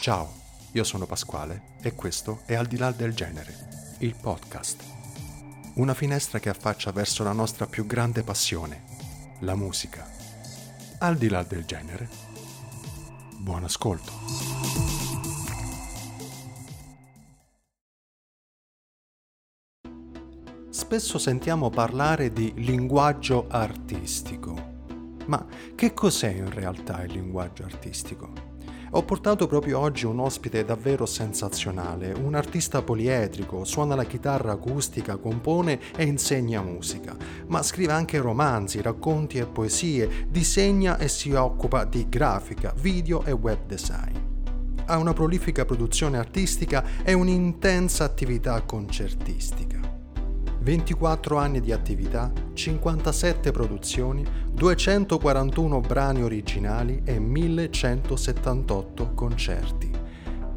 Ciao, io sono Pasquale e questo è Al di là del genere, il podcast. Una finestra che affaccia verso la nostra più grande passione, la musica. Al di là del genere, buon ascolto. Spesso sentiamo parlare di linguaggio artistico. Ma che cos'è in realtà il linguaggio artistico? Ho portato proprio oggi un ospite davvero sensazionale, un artista poliedrico, suona la chitarra acustica, compone e insegna musica, ma scrive anche romanzi, racconti e poesie, disegna e si occupa di grafica, video e web design. Ha una prolifica produzione artistica e un'intensa attività concertistica. 24 anni di attività, 57 produzioni, 241 brani originali e 1178 concerti.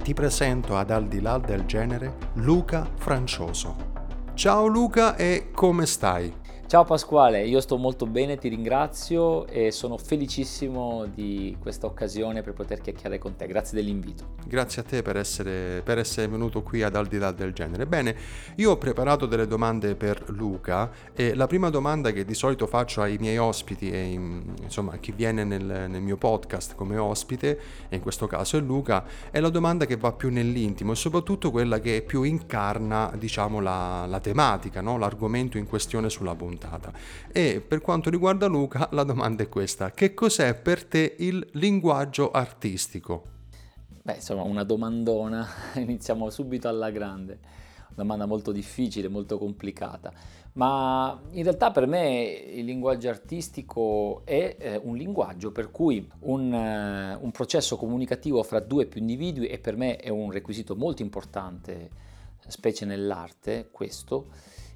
Ti presento ad al di là del genere Luca Francioso. Ciao Luca e come stai? Ciao Pasquale, io sto molto bene, ti ringrazio e sono felicissimo di questa occasione per poter chiacchierare con te. Grazie dell'invito. Grazie a te per essere, per essere venuto qui ad Al di là del genere. Bene, io ho preparato delle domande per Luca e la prima domanda che di solito faccio ai miei ospiti e insomma a chi viene nel, nel mio podcast come ospite, e in questo caso è Luca, è la domanda che va più nell'intimo e soprattutto quella che più incarna diciamo la, la tematica, no? l'argomento in questione sulla puntata puntata. E per quanto riguarda Luca, la domanda è questa: che cos'è per te il linguaggio artistico? Beh, insomma, una domandona, iniziamo subito alla grande. Domanda molto difficile, molto complicata, ma in realtà per me il linguaggio artistico è eh, un linguaggio per cui un, eh, un processo comunicativo fra due più individui e per me è un requisito molto importante, specie nell'arte, questo,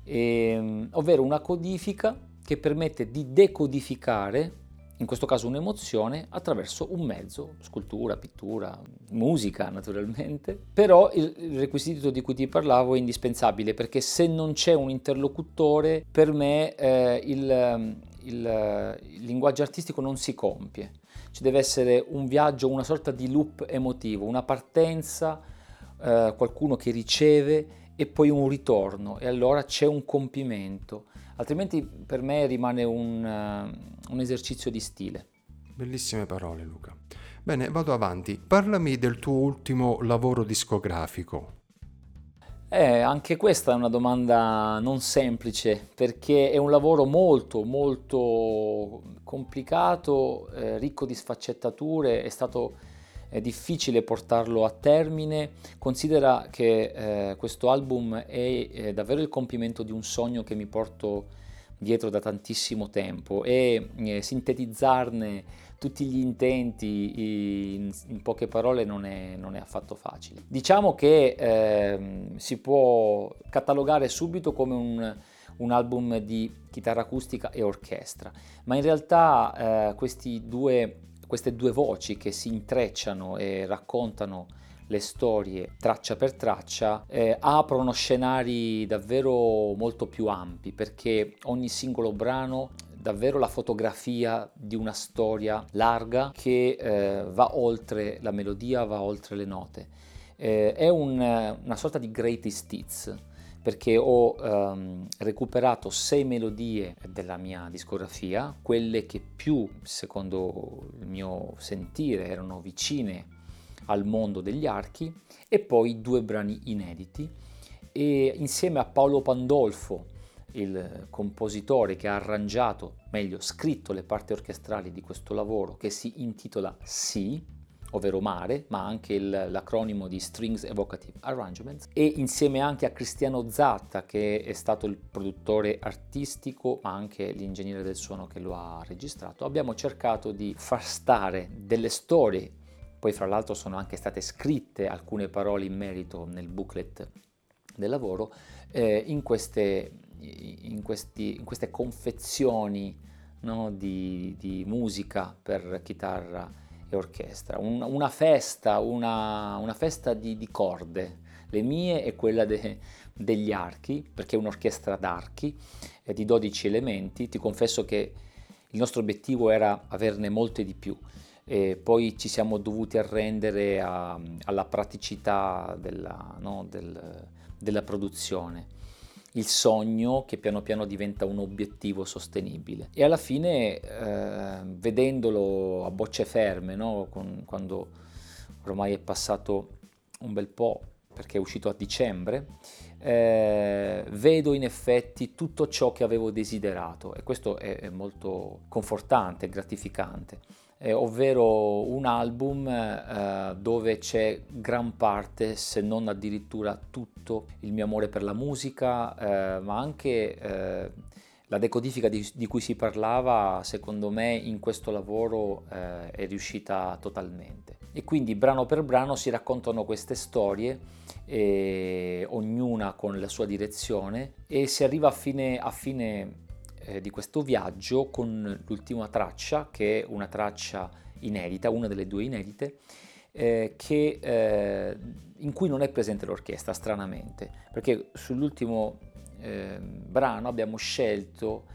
eh, ovvero una codifica che permette di decodificare, in questo caso un'emozione, attraverso un mezzo, scultura, pittura, musica naturalmente. Però il requisito di cui ti parlavo è indispensabile perché se non c'è un interlocutore, per me eh, il, il, il linguaggio artistico non si compie. Ci deve essere un viaggio, una sorta di loop emotivo, una partenza, eh, qualcuno che riceve e poi un ritorno e allora c'è un compimento, altrimenti per me rimane un, uh, un esercizio di stile. Bellissime parole Luca. Bene, vado avanti. Parlami del tuo ultimo lavoro discografico. Eh, anche questa è una domanda non semplice perché è un lavoro molto molto complicato, eh, ricco di sfaccettature, è stato è difficile portarlo a termine. Considera che eh, questo album è, è, davvero il compimento di un sogno che mi porto dietro da tantissimo tempo e eh, sintetizzarne tutti gli intenti in, in poche parole non è, non è, affatto facile. Diciamo che eh, si può catalogare subito come un, un album di chitarra acustica e orchestra, ma in realtà eh, questi due queste due voci che si intrecciano e raccontano le storie traccia per traccia eh, aprono scenari davvero molto più ampi perché ogni singolo brano davvero la fotografia di una storia larga che eh, va oltre la melodia, va oltre le note. Eh, è un, una sorta di greatest hits perché ho um, recuperato sei melodie della mia discografia, quelle che più, secondo il mio sentire, erano vicine al mondo degli archi, e poi due brani inediti. E insieme a Paolo Pandolfo, il compositore che ha arrangiato, meglio scritto le parti orchestrali di questo lavoro che si intitola Sì, ovvero mare, ma anche il, l'acronimo di Strings Evocative Arrangements, e insieme anche a Cristiano Zatta, che è stato il produttore artistico, ma anche l'ingegnere del suono che lo ha registrato, abbiamo cercato di far stare delle storie, poi fra l'altro sono anche state scritte alcune parole in merito nel booklet del lavoro, eh, in, queste, in, questi, in, queste, confezioni no, di, di musica per chitarra e orchestra, un, una festa, una, una festa di, di, corde, le mie e quella de, degli archi, perché è un'orchestra d'archi eh, di 12 elementi, ti confesso che il nostro obiettivo era averne molte di più. e poi ci siamo dovuti arrendere a, alla praticità della, no, del, della produzione il sogno che piano piano diventa un obiettivo sostenibile. E alla fine, eh, vedendolo a bocce ferme, no? Con, quando ormai è passato un bel po', perché è uscito a dicembre, eh, vedo in effetti tutto ciò che avevo desiderato e questo è, è molto confortante, gratificante eh, ovvero un album eh, dove c'è gran parte, se non addirittura tutto, il mio amore per la musica, eh, ma anche eh, la decodifica di, di, cui si parlava, secondo me, in questo lavoro eh, è riuscita totalmente. E quindi brano per brano si raccontano queste storie, ognuna con la sua direzione, e si arriva a fine, a fine eh, di questo viaggio con l'ultima traccia, che è una traccia inedita, una delle due inedite, eh, che, eh, in cui non è presente l'orchestra, stranamente, perché sull'ultimo ehm, brano abbiamo scelto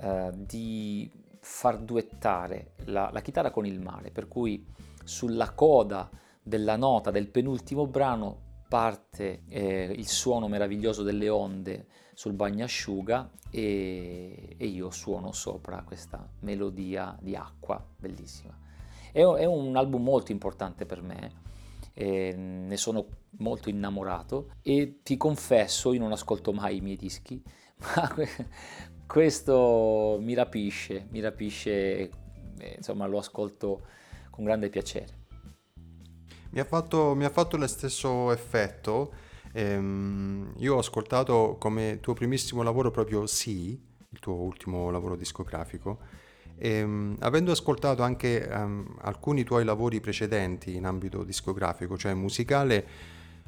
eh, di far duettare la, la chitarra con il mare, per cui sulla coda della nota del penultimo brano parte eh, il suono meraviglioso delle onde sul bagnasciuga e, e io suono sopra questa melodia di acqua bellissima. È, è un album molto importante per me, ne sono molto innamorato e ti confesso, io non ascolto mai i miei dischi, ma questo mi rapisce, mi rapisce, insomma lo ascolto con grande piacere. Mi ha fatto, mi ha fatto lo stesso effetto. Ehm, io ho ascoltato come tuo primissimo lavoro proprio Sì, il tuo ultimo lavoro discografico. Ehm, avendo ascoltato anche um, alcuni tuoi lavori precedenti in ambito discografico, cioè musicale,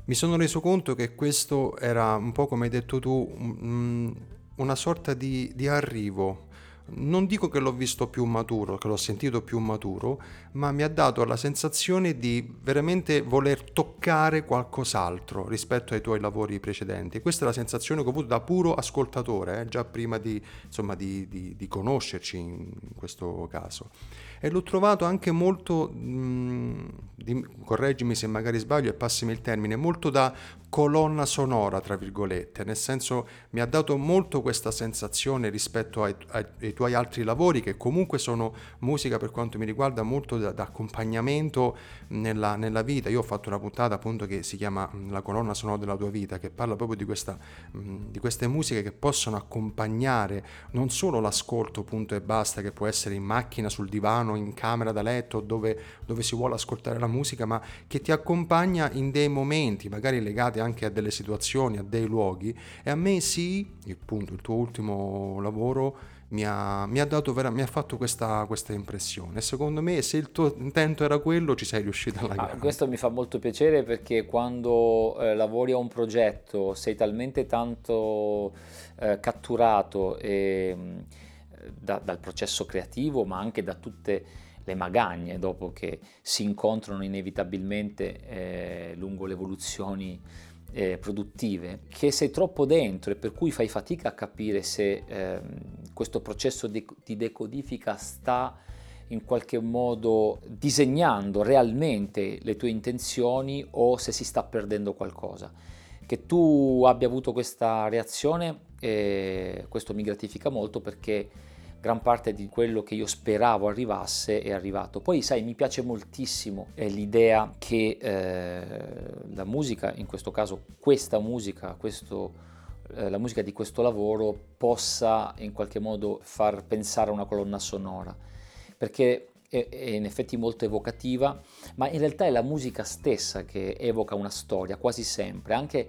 mi sono reso conto che questo era un po' come hai detto tu, um, una sorta di, di arrivo non dico che l'ho visto più maturo, che l'ho sentito più maturo, ma mi ha dato la sensazione di veramente voler toccare qualcos'altro rispetto ai tuoi lavori precedenti. Questa è la sensazione che ho avuto da puro ascoltatore, eh, già prima di, insomma, di, di, di, conoscerci in questo caso. E l'ho trovato anche molto, mh, correggimi se magari sbaglio e passimi il termine, molto da colonna sonora, tra virgolette, nel senso mi ha dato molto questa sensazione rispetto ai, ai, ai tuoi altri lavori, che comunque sono musica per quanto mi riguarda molto da, accompagnamento nella, nella, vita. Io ho fatto una puntata appunto che si chiama La colonna sonora della tua vita, che parla proprio di, questa, di queste musiche che possono accompagnare non solo l'ascolto punto e basta, che può essere in macchina, sul divano, in camera da letto, dove, dove si vuole ascoltare la musica, ma che ti accompagna in dei momenti, magari legati anche a delle situazioni, a dei luoghi e a me sì, appunto il tuo ultimo lavoro mi ha, mi ha, vera, mi ha fatto questa, questa, impressione. Secondo me, se il tuo intento era quello, ci sei riuscito alla ah, Questo mi fa molto piacere perché quando eh, lavori a un progetto sei talmente tanto eh, catturato e, mm, da, dal processo creativo, ma anche da tutte le magagne dopo che si incontrano inevitabilmente eh, lungo le evoluzioni eh, produttive che sei troppo dentro e per cui fai fatica a capire se eh, questo processo di, di decodifica sta in qualche modo disegnando realmente le tue intenzioni o se si sta perdendo qualcosa. Che tu abbia avuto questa reazione, eh, questo mi gratifica molto perché gran parte di quello che io speravo arrivasse è arrivato. Poi sai, mi piace moltissimo eh, l'idea che eh, la musica, in questo caso questa musica, questo, eh, la musica di questo lavoro possa in qualche modo far pensare a una colonna sonora, perché è, in effetti molto evocativa, ma in realtà è la musica stessa che evoca una storia, quasi sempre, anche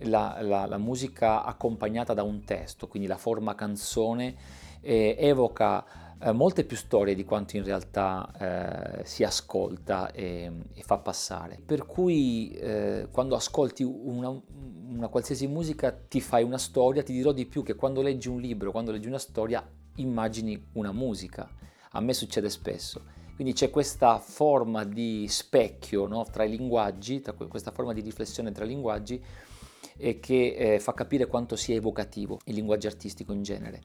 la, la, la musica accompagnata da un testo, quindi la forma canzone eh, evoca eh, molte più storie di quanto in realtà eh, si ascolta e, e, fa passare. Per cui eh, quando ascolti una, una qualsiasi musica ti fai una storia, ti dirò di più che quando leggi un libro, quando leggi una storia, immagini una musica. A me succede spesso. Quindi c'è questa forma di specchio no, tra i linguaggi, tra questa forma di riflessione tra i linguaggi e che eh, fa capire quanto sia evocativo il linguaggio artistico in genere.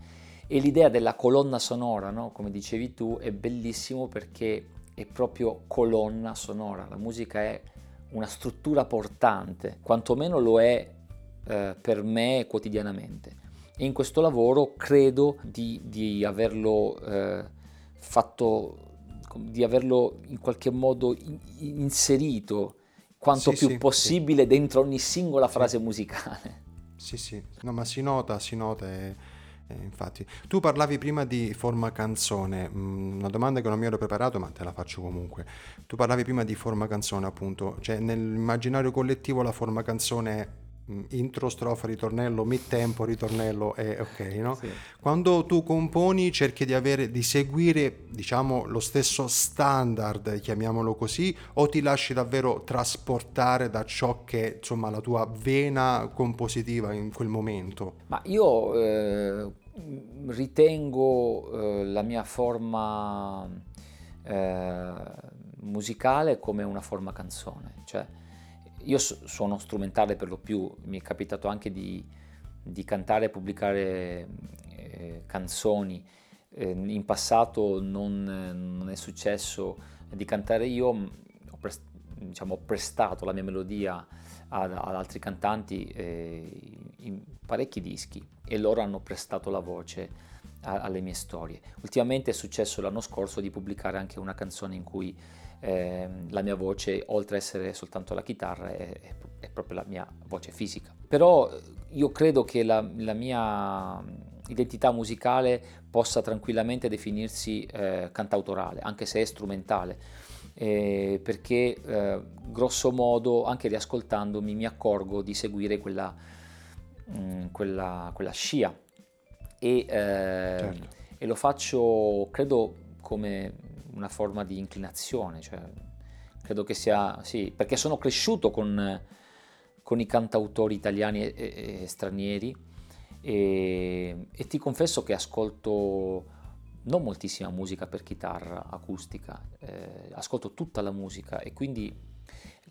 E l'idea della colonna sonora, no? come dicevi tu, è bellissimo perché è proprio colonna sonora, la musica è una struttura portante, quantomeno lo è eh, per me quotidianamente. E in questo lavoro credo di, di averlo eh, fatto, di averlo in qualche modo in, inserito quanto sì, più sì, possibile sì. dentro ogni singola frase musicale. Sì, sì, no, ma si nota, si nota. E eh, infatti, tu parlavi prima di forma canzone, mm, una domanda che non mi ero preparato, ma te la faccio comunque. Tu parlavi prima di forma canzone, appunto, cioè nell'immaginario collettivo la forma canzone intro, strofa, ritornello, mid tempo, ritornello e ok, no? Sì. Quando tu componi cerchi di avere di seguire, diciamo, lo stesso standard, chiamiamolo così, o ti lasci davvero trasportare da ciò che, insomma, la tua vena compositiva in quel momento? Ma io eh, ritengo eh, la mia forma eh, musicale come una forma canzone, cioè io suono strumentale per lo più, mi è capitato anche di, di cantare e pubblicare eh, canzoni, eh, in passato non, non, è successo di cantare io, ho, prest, diciamo, ho prestato la mia melodia ad, ad altri cantanti eh, in parecchi dischi e loro hanno prestato la voce alle mie storie. Ultimamente è successo l'anno scorso di pubblicare anche una canzone in cui eh, la mia voce, oltre ad essere soltanto la chitarra, è, è, proprio la mia voce fisica. Però eh, io credo che la, la mia identità musicale possa tranquillamente definirsi eh, cantautorale, anche se è strumentale, eh, perché eh, grosso modo, anche riascoltandomi, mi accorgo di seguire quella, mh, quella, quella scia e, eh, certo. e lo faccio, credo, come una forma di inclinazione, cioè, credo che sia, sì, perché sono cresciuto con, con i cantautori italiani e, e, e stranieri e, ti confesso che ascolto non moltissima musica per chitarra acustica, eh, ascolto tutta la musica e quindi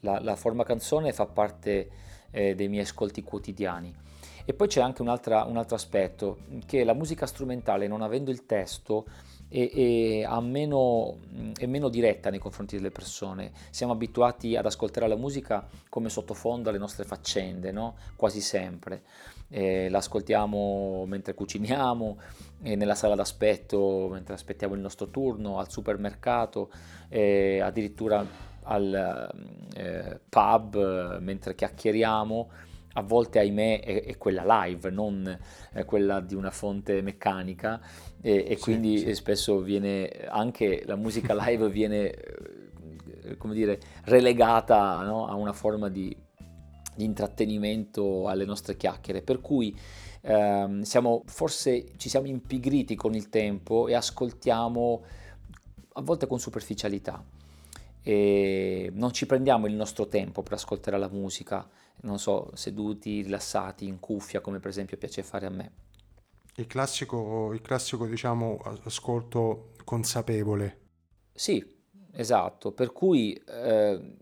la, la forma canzone fa parte eh, dei miei ascolti quotidiani. E poi c'è anche un, un altro aspetto, che la musica strumentale, non avendo il testo, è, è, meno, è, meno, diretta nei confronti delle persone. Siamo abituati ad ascoltare la musica come sottofondo alle nostre faccende, no? quasi sempre. Eh, l'ascoltiamo mentre cuciniamo, eh, nella sala d'aspetto, mentre aspettiamo il nostro turno, al supermercato, eh, addirittura al eh, pub mentre chiacchieriamo a volte ahimè è, è quella live, non eh, quella di una fonte meccanica e, e sì, quindi sì. spesso viene anche la musica live viene eh, come dire relegata no? a una forma di, di, intrattenimento alle nostre chiacchiere per cui ehm, siamo, forse ci siamo impigriti con il tempo e ascoltiamo a volte con superficialità e non ci prendiamo il nostro tempo per ascoltare la musica, non so, seduti, rilassati, in cuffia, come per esempio piace fare a me. Il classico, il classico diciamo, ascolto consapevole. Sì, esatto, per cui eh,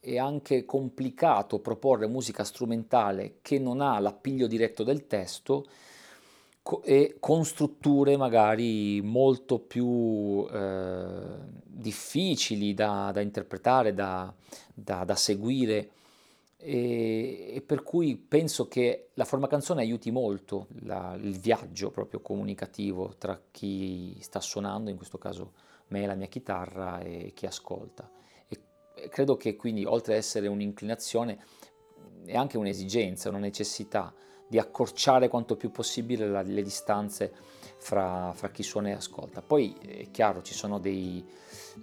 è anche complicato proporre musica strumentale che non ha l'appiglio diretto del testo, e con strutture magari molto più eh, difficili da, da interpretare, da, da, da seguire e, e, per cui penso che la forma canzone aiuti molto la, il viaggio proprio comunicativo tra chi sta suonando, in questo caso me, la mia chitarra e chi ascolta. E, e credo che quindi oltre ad essere un'inclinazione è anche un'esigenza, una necessità di accorciare quanto più possibile la, le distanze fra, fra, chi suona e ascolta. Poi è chiaro, ci sono delle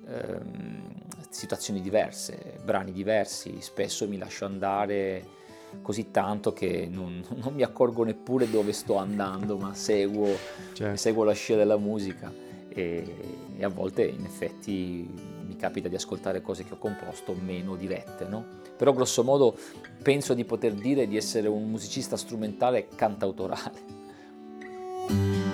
ehm, situazioni diverse, brani diversi, spesso mi lascio andare così tanto che non, non mi accorgo neppure dove sto andando, ma seguo, certo. seguo la scia della musica e, e a volte in effetti capita di ascoltare cose che ho composto meno dirette, no? Però grosso modo penso di poter dire di essere un musicista strumentale cantautorale.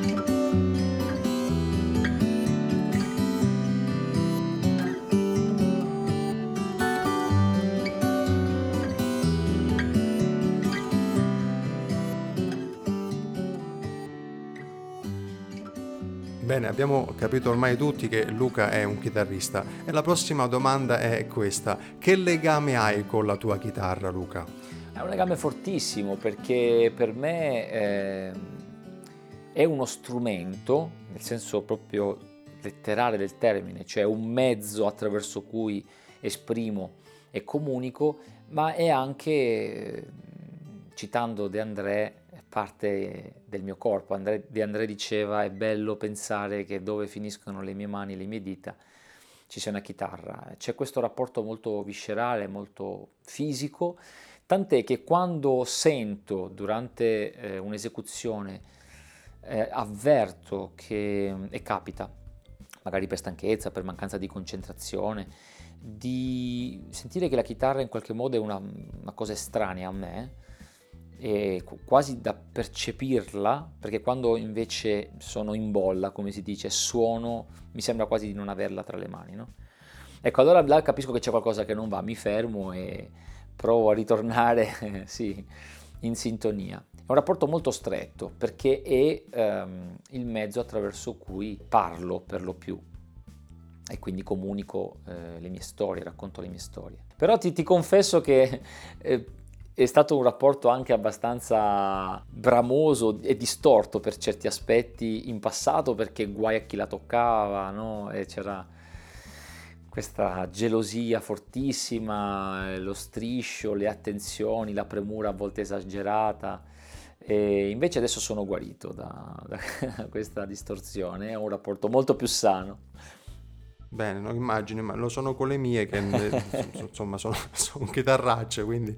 Bene, abbiamo capito ormai tutti che Luca è un chitarrista e la prossima domanda è questa. Che legame hai con la tua chitarra, Luca? È un legame fortissimo perché per me eh, è uno strumento, nel senso proprio letterale del termine, cioè un mezzo attraverso cui esprimo e comunico, ma è anche, citando De André, parte del mio corpo. André, De André diceva è bello pensare che dove finiscono le mie mani le mie dita ci sia una chitarra. C'è questo rapporto molto viscerale, molto fisico, tant'è che quando sento durante eh, un'esecuzione, eh, avverto che, e capita, magari per stanchezza, per mancanza di concentrazione, di sentire che la chitarra in qualche modo è una, una cosa estranea a me, e quasi da percepirla, perché quando invece sono in bolla, come si dice, suono, mi sembra quasi di non averla tra le mani, no? Ecco, allora là capisco che c'è qualcosa che non va, mi fermo e provo a ritornare, sì, in sintonia. È un rapporto molto stretto perché è um, il mezzo attraverso cui parlo per lo più e quindi comunico eh, le mie storie, racconto le mie storie. Però ti, ti confesso che eh, è stato un rapporto anche abbastanza bramoso e distorto per certi aspetti in passato perché guai a chi la toccava, no? E c'era questa gelosia fortissima, lo striscio, le attenzioni, la premura a volte esagerata. E invece adesso sono guarito da, da questa distorsione, è un rapporto molto più sano. Bene, non immagino, ma lo sono con le mie che insomma sono, sono chitarracce, quindi...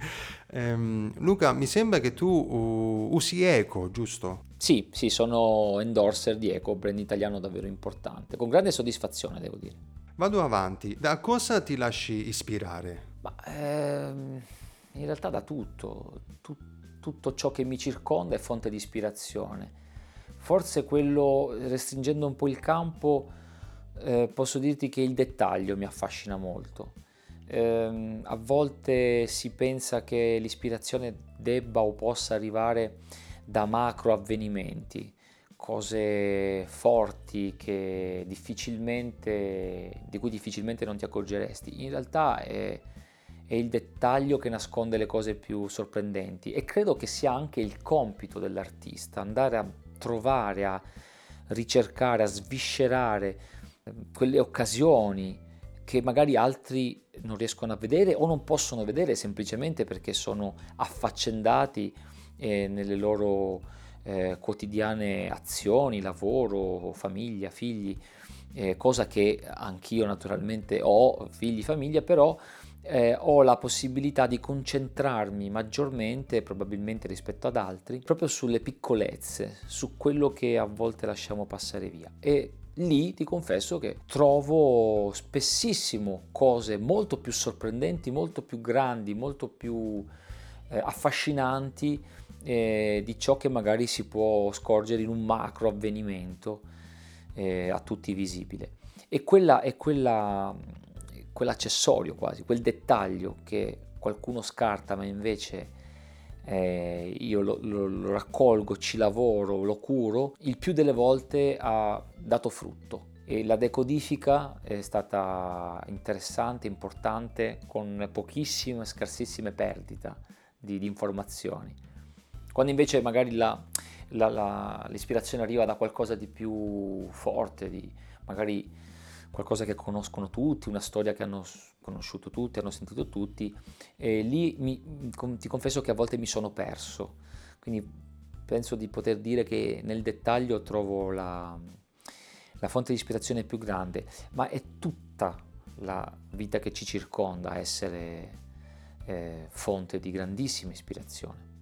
Ehm, Luca, mi sembra che tu uh, usi Eco, giusto? Sì, sì, sono endorser di Eco, brand italiano davvero importante, con grande soddisfazione devo dire. Vado avanti, da cosa ti lasci ispirare? Ma, ehm, in realtà da tutto, tu, tutto ciò che mi circonda è fonte di ispirazione. Forse quello, restringendo un po' il campo, eh, posso dirti che il dettaglio mi affascina molto. Eh, a volte si pensa che l'ispirazione debba o possa arrivare da macro avvenimenti, cose forti di cui difficilmente non ti accorgeresti. In realtà è, è il dettaglio che nasconde le cose più sorprendenti e credo che sia anche il compito dell'artista, andare a trovare, a ricercare, a sviscerare quelle occasioni che magari altri non riescono a vedere o non possono vedere semplicemente perché sono affaccendati eh, nelle loro eh, quotidiane azioni, lavoro, famiglia, figli, eh, cosa che anch'io naturalmente ho, figli, famiglia, però eh, ho la possibilità di concentrarmi maggiormente, probabilmente rispetto ad altri, proprio sulle piccolezze, su quello che a volte lasciamo passare via. E lì ti confesso che trovo spessissimo cose molto più sorprendenti, molto più grandi, molto più eh, affascinanti eh, di ciò che magari si può scorgere in un macro avvenimento eh, a tutti visibile. E quella è quella, quell'accessorio quasi, quel dettaglio che qualcuno scarta ma invece eh, io lo, lo, lo, raccolgo, ci lavoro, lo curo, il più delle volte ha dato frutto. E la decodifica è stata interessante, importante, con pochissime, scarsissime perdite di, di informazioni. Quando invece magari la, la, la, l'ispirazione arriva da qualcosa di più forte, di magari qualcosa che conoscono tutti, una storia che hanno conosciuto tutti, hanno sentito tutti, e lì mi, ti confesso che a volte mi sono perso, quindi penso di poter dire che nel dettaglio trovo la, la fonte di ispirazione più grande, ma è tutta la vita che ci circonda a essere eh, fonte di grandissima ispirazione.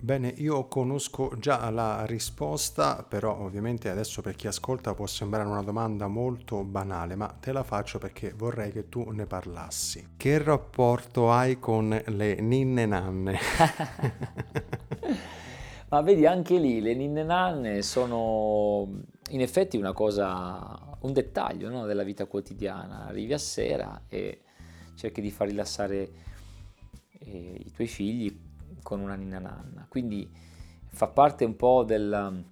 Bene, io conosco già la risposta, però ovviamente adesso per chi ascolta può sembrare una domanda molto banale, ma te la faccio perché vorrei che tu ne parlassi. Che rapporto hai con le ninne nanne? ma vedi, anche lì le ninne nanne sono in effetti una cosa, un dettaglio no, della vita quotidiana. Arrivi a sera e cerchi di far rilassare eh, i tuoi figli con una ninna nanna. Quindi fa parte un po' del,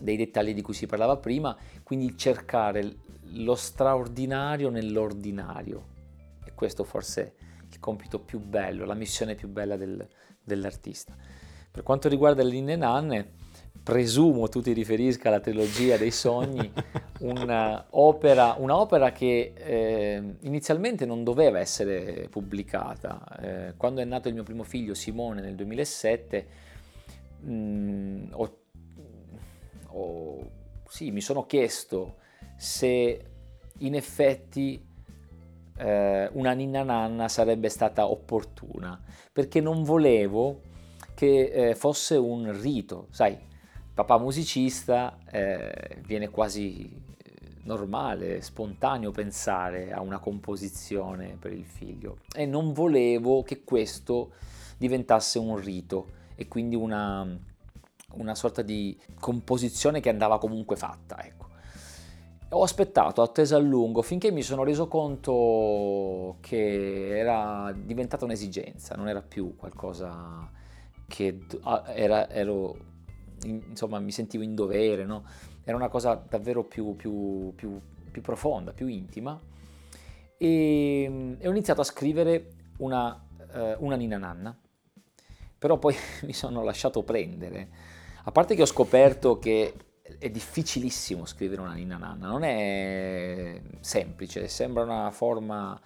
dei dettagli di cui si parlava prima, quindi cercare lo straordinario nell'ordinario. E questo forse è il compito più bello, la missione più bella del, dell'artista. Per quanto riguarda le linee nanne, presumo tu ti riferisca alla trilogia dei sogni, un'opera, un'opera che eh, inizialmente non doveva essere pubblicata. Eh, quando è nato il mio primo figlio Simone nel 2007, mh, mm, ho, ho, sì, mi sono chiesto se in effetti eh, una ninna nanna sarebbe stata opportuna, perché non volevo che eh, fosse un rito, sai, papà musicista eh, viene quasi eh, normale, spontaneo pensare a una composizione per il figlio e non volevo che questo diventasse un rito e quindi una, una sorta di composizione che andava comunque fatta. Ecco. Ho aspettato, ho atteso a lungo finché mi sono reso conto che era diventata un'esigenza, non era più qualcosa che era, ero, insomma, mi sentivo in dovere, no? era una cosa davvero più, più, più, più profonda, più intima. E, e, ho iniziato a scrivere una, uh, una Nina Nanna, però poi mi sono lasciato prendere. A parte che ho scoperto che è difficilissimo scrivere una ninna nanna, non è semplice, sembra una forma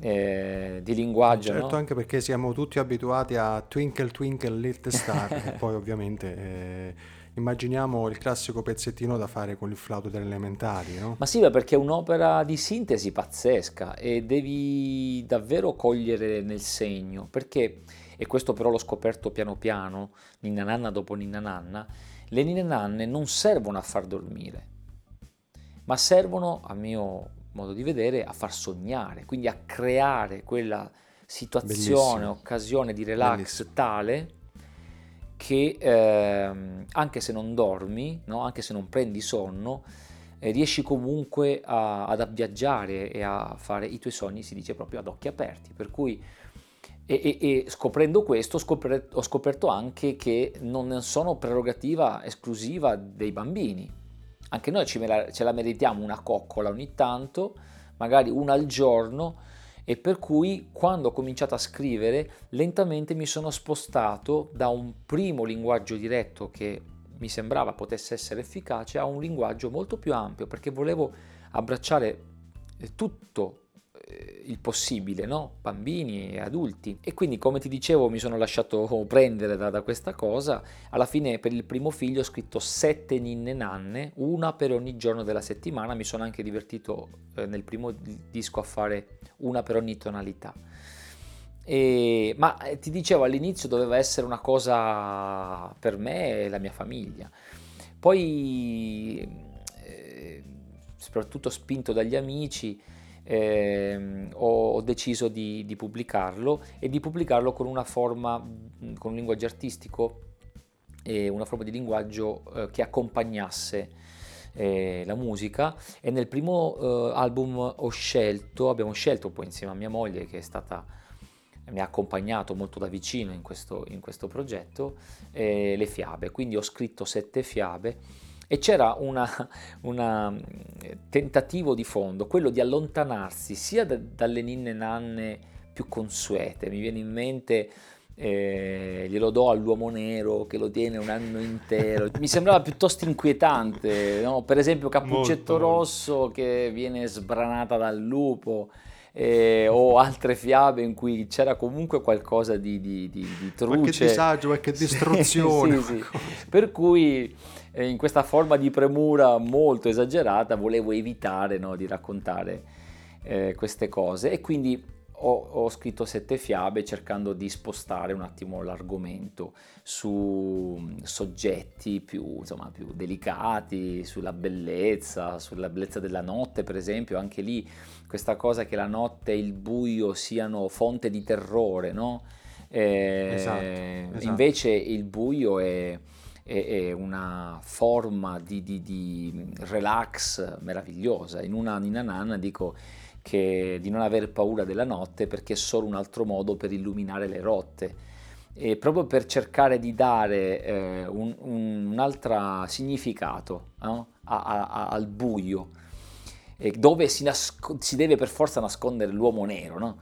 eh, di linguaggio. Certo, no? anche perché siamo tutti abituati a Twinkle Twinkle Little Star e poi ovviamente eh, immaginiamo il classico pezzettino da fare con il flauto delle elementari, no? Ma sì, perché è un'opera di sintesi pazzesca e devi davvero cogliere nel segno, perché, e questo però l'ho scoperto piano piano, ninna nanna dopo ninna nanna, le ninne nanne non servono a far dormire, ma servono, a mio modo di vedere, a far sognare, quindi a creare quella situazione, Bellissimo. occasione di relax Bellissimo. tale che eh, anche se non dormi, no? anche se non prendi sonno, eh, riesci comunque a, ad viaggiare e a fare i tuoi sogni, si dice proprio ad occhi aperti. Per cui e, e, e, scoprendo questo scopre, ho scoperto anche che non sono prerogativa esclusiva dei bambini. Anche noi ce la, ce la meritiamo una coccola ogni tanto, magari una al giorno, e per cui quando ho cominciato a scrivere lentamente mi sono spostato da un primo linguaggio diretto che mi sembrava potesse essere efficace a un linguaggio molto più ampio perché volevo abbracciare tutto eh, il possibile, no? bambini e adulti. E quindi, come ti dicevo, mi sono lasciato prendere da, da, questa cosa. Alla fine, per il primo figlio, ho scritto sette ninne nanne, una per ogni giorno della settimana. Mi sono anche divertito eh, nel primo disco a fare una per ogni tonalità. E, ma eh, ti dicevo all'inizio doveva essere una cosa per me e la mia famiglia. Poi, eh, soprattutto spinto dagli amici, eh, ho, deciso di, di, pubblicarlo e di pubblicarlo con una forma, con un linguaggio artistico e una forma di linguaggio eh, che accompagnasse eh, la musica. E nel primo eh, album ho scelto, abbiamo scelto poi insieme a mia moglie che è stata mi ha accompagnato molto da vicino in questo, in questo progetto, eh, le fiabe, quindi ho scritto sette fiabe e c'era un tentativo di fondo, quello di allontanarsi sia da, dalle ninne nanne più consuete. Mi viene in mente eh, glielo do all'uomo nero che lo tiene un anno intero. Mi sembrava piuttosto inquietante, no? per esempio Cappuccetto molto, Rosso che viene sbranata dal lupo. Eh, o altre fiabe in cui c'era comunque qualcosa di, di, di, di truce. Qualche disagio, qualche distruzione. sì, sì. Per cui in questa forma di premura molto esagerata volevo evitare no, di raccontare eh, queste cose e quindi ho, ho, scritto sette fiabe cercando di spostare un attimo l'argomento su mm, soggetti più, insomma, più delicati, sulla bellezza, sulla bellezza della notte per esempio, anche lì questa cosa che la notte e il buio siano fonte di terrore, no? Eh, esatto, esatto. Invece il buio è è, una forma di, di, di, relax meravigliosa. In una Nina Nanna dico che di non aver paura della notte perché è solo un altro modo per illuminare le rotte. e proprio per cercare di dare eh, un, un, un, altro significato no? a, a, al buio, dove si, nasco- si, deve per forza nascondere l'uomo nero. No?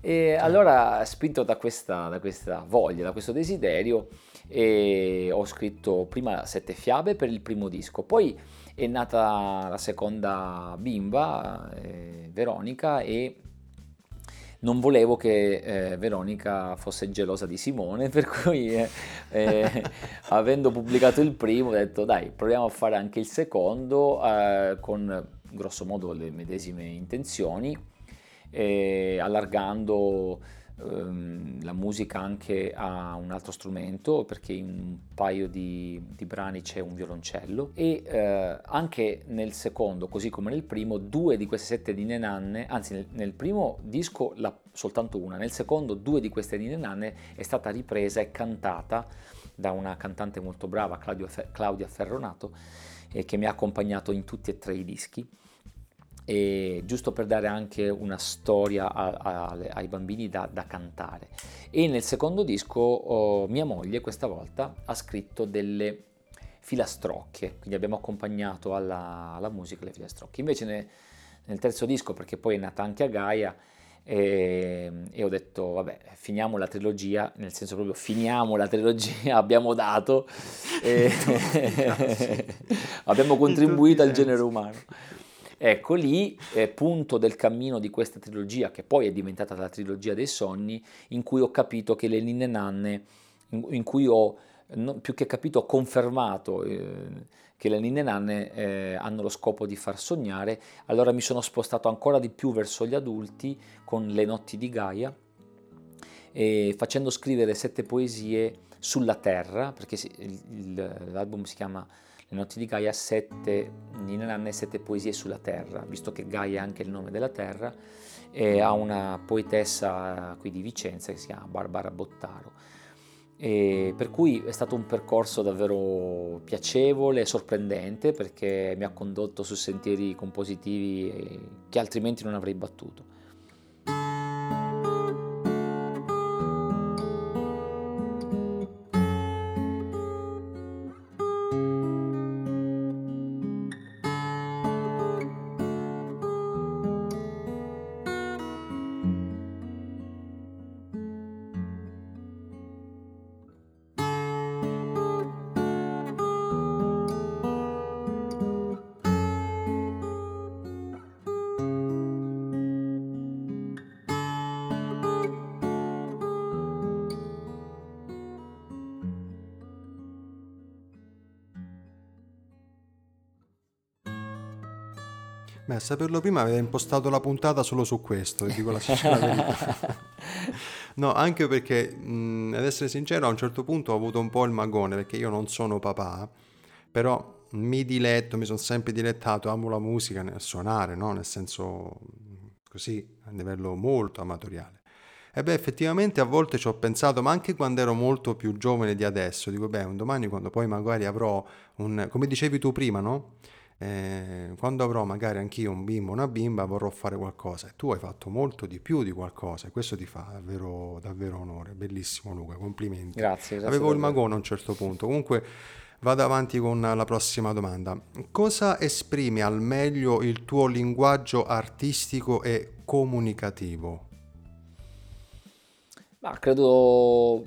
E allora, spinto da questa, da questa voglia, da questo desiderio, ho scritto prima sette fiabe per il primo disco, poi è nata la seconda bimba, eh, Veronica, e non volevo che eh, Veronica fosse gelosa di Simone, per cui eh, eh, avendo pubblicato il primo ho detto dai, proviamo a fare anche il secondo eh, con grosso modo le medesime intenzioni, allargando ehm, la musica anche a un altro strumento perché in un paio di, di brani c'è un violoncello e eh, anche nel secondo così come nel primo due di queste sette Nine Nanne anzi nel, nel primo disco la, soltanto una nel secondo due di queste Nine Nanne è stata ripresa e cantata da una cantante molto brava Claudia Ferronato eh, che mi ha accompagnato in tutti e tre i dischi e giusto per dare anche una storia a, a, ai bambini da, da, cantare. E nel secondo disco oh, mia moglie questa volta ha scritto delle filastrocche, quindi abbiamo accompagnato alla, alla musica le filastrocche. Invece ne, nel terzo disco, perché poi è nata anche a Gaia, e, e, ho detto vabbè finiamo la trilogia nel senso proprio finiamo la trilogia abbiamo dato e abbiamo contribuito al genere umano Ecco lì, eh, punto del cammino di questa trilogia, che poi è diventata la trilogia dei sogni, in cui ho capito che le Ninne Nanne, in, in cui ho no, più che capito, ho confermato eh, che le Ninne Nanne eh, hanno lo scopo di far sognare, allora mi sono spostato ancora di più verso gli adulti con Le notti di Gaia, facendo scrivere sette poesie sulla terra, perché il, il, l'album si chiama le notti di Gaia, sette, Nina Nanne, sette poesie sulla terra, visto che Gaia è anche il nome della terra, e ha una poetessa qui di Vicenza che si chiama Barbara Bottaro. E per cui è stato un percorso davvero piacevole e sorprendente perché mi ha condotto su sentieri compositivi che altrimenti non avrei battuto. Saperlo prima aveva impostato la puntata solo su questo, ti dico la sincera verità. no, anche perché, mh, ad essere sincero, a un certo punto ho avuto un po' il magone, perché io non sono papà, però mi diletto, mi sono sempre dilettato, amo la musica nel suonare, no? Nel senso, così, a livello molto amatoriale. E beh, effettivamente a volte ci ho pensato, ma anche quando ero molto più giovane di adesso, dico, beh, un domani quando poi magari avrò un, come dicevi tu prima, no? Eh, quando avrò magari anch'io un bimbo o una bimba vorrò fare qualcosa e tu hai fatto molto di più di qualcosa e questo ti fa davvero, davvero onore, bellissimo Luca, complimenti. Grazie. grazie Avevo il magone a un certo punto, comunque vado avanti con la prossima domanda. Cosa esprime al meglio il tuo linguaggio artistico e comunicativo? Ma credo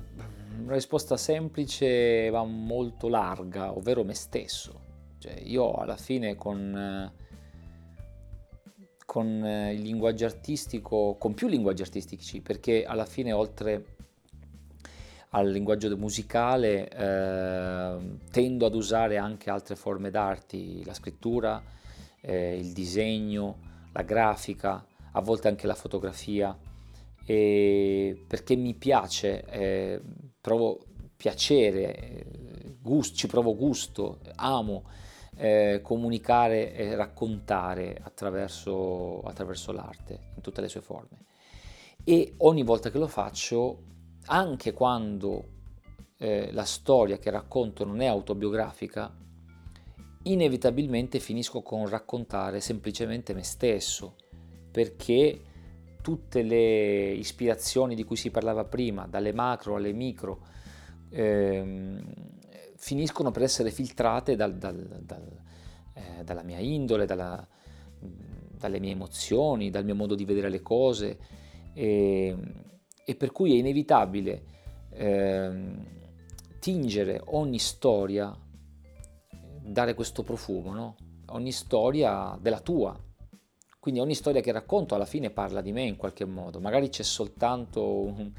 una risposta semplice ma molto larga, ovvero me stesso cioè, io alla fine con, con il linguaggio artistico, con più linguaggi artistici, perché alla fine oltre al linguaggio musicale eh, tendo ad usare anche altre forme d'arte, la scrittura, eh, il disegno, la grafica, a volte anche la fotografia, perché mi piace, eh, provo piacere, eh, gusto, ci provo gusto, amo eh, comunicare e raccontare attraverso, attraverso l'arte in tutte le sue forme. E ogni volta che lo faccio, anche quando eh, la storia che racconto non è autobiografica, inevitabilmente finisco con raccontare semplicemente me stesso, perché tutte le ispirazioni di cui si parlava prima, dalle macro alle micro, ehm, finiscono per essere filtrate dal, dal, dal, eh, dalla mia indole, dalla, dalle mie emozioni, dal mio modo di vedere le cose e, e per cui è inevitabile eh, tingere ogni storia, dare questo profumo, no? ogni storia della tua. Quindi ogni storia che racconto alla fine parla di me in qualche modo, magari c'è soltanto un,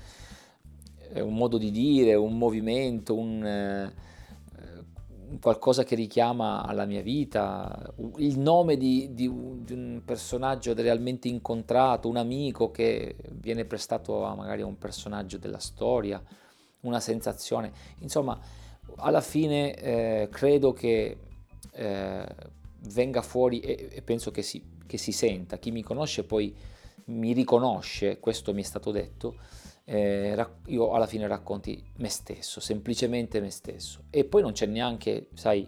un modo di dire, un movimento, un... Eh, qualcosa che richiama alla mia vita, il nome di, di, di, un personaggio realmente incontrato, un amico che viene prestato a magari a un personaggio della storia, una sensazione. Insomma, alla fine eh, credo che eh, venga fuori e, e penso che si, che si senta. Chi mi conosce poi mi riconosce, questo mi è stato detto, eh, io alla fine racconti me stesso, semplicemente me stesso. E poi non c'è neanche, sai,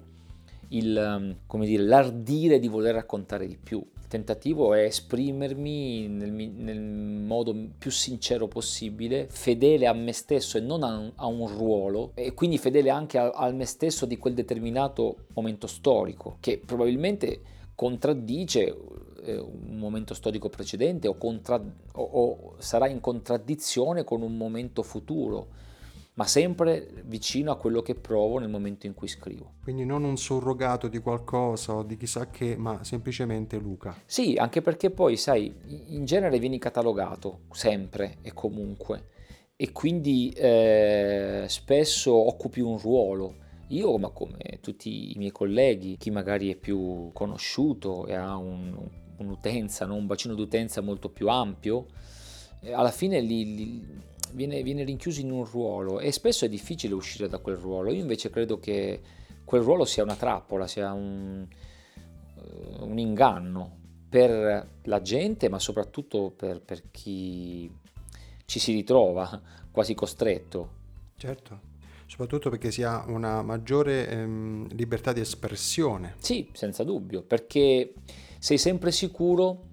il, come dire, l'ardire di voler raccontare di più. Il tentativo è esprimermi nel, nel modo più sincero possibile, fedele a me stesso e non a un, a un ruolo, e quindi fedele anche a, a me stesso di quel determinato momento storico, che probabilmente contraddice eh, un momento storico precedente o, contra- o, o sarà in contraddizione con un momento futuro, ma sempre vicino a quello che provo nel momento in cui scrivo. Quindi non un surrogato di qualcosa o di chissà che, ma semplicemente Luca. Sì, anche perché poi, sai, in genere vieni catalogato sempre e comunque e quindi eh, spesso occupi un ruolo. Io, ma come tutti i miei colleghi, chi magari è più conosciuto e ha un, un'utenza, no? un bacino d'utenza molto più ampio, eh, alla fine li, li viene, viene, rinchiuso in un ruolo e spesso è difficile uscire da quel ruolo. Io invece credo che quel ruolo sia una trappola, sia un, uh, un inganno per la gente, ma soprattutto per, per chi ci si ritrova quasi costretto. Certo soprattutto perché si ha una maggiore ehm, libertà di espressione. Sì, senza dubbio, perché sei sempre sicuro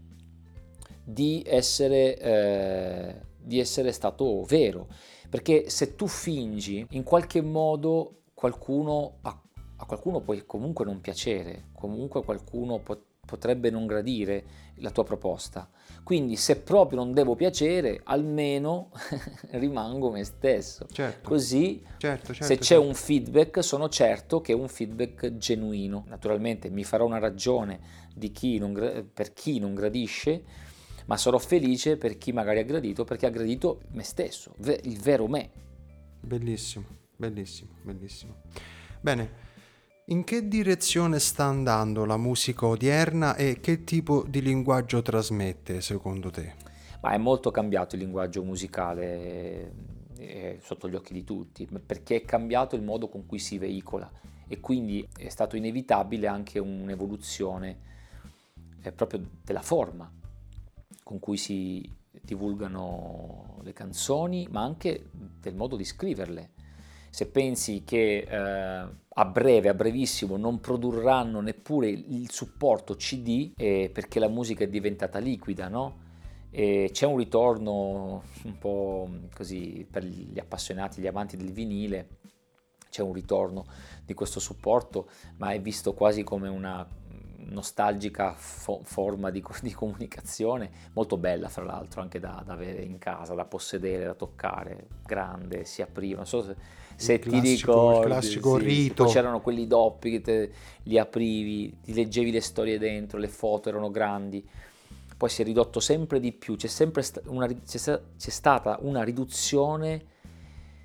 di essere, eh, di essere stato vero. Perché se tu fingi, in qualche modo qualcuno, a, a qualcuno puoi comunque non piacere, comunque qualcuno pot- potrebbe non gradire la tua proposta. Quindi se proprio non devo piacere, almeno rimango me stesso. Certo. Così certo, certo, se c'è certo. un feedback sono certo che è un feedback genuino. Naturalmente mi farò una ragione chi non, per chi non gradisce, ma sarò felice per chi magari ha gradito perché ha gradito me stesso, il vero me. Bellissimo, bellissimo, bellissimo. Bene. In che direzione sta andando la musica odierna e che tipo di linguaggio trasmette secondo te? Ma è molto cambiato il linguaggio musicale eh, sotto gli occhi di tutti, perché è cambiato il modo con cui si veicola e quindi è stato inevitabile anche un'evoluzione eh, proprio della forma con cui si divulgano le canzoni, ma anche del modo di scriverle se pensi che eh, a breve, a brevissimo, non produrranno neppure il supporto CD eh, perché la musica è diventata liquida, no? E c'è un ritorno un po' così per gli appassionati, gli amanti del vinile, c'è un ritorno di questo supporto, ma è visto quasi come una nostalgica fo- forma di, di, comunicazione, molto bella fra l'altro anche da, da, avere in casa, da possedere, da toccare, grande, si apriva, non so se, se ti ricordi, il classico sì, rito. c'erano quelli doppi che te, li aprivi, ti leggevi le storie dentro, le foto erano grandi, poi si è ridotto sempre di più, c'è, sempre sta- una, c'è, c'è stata una riduzione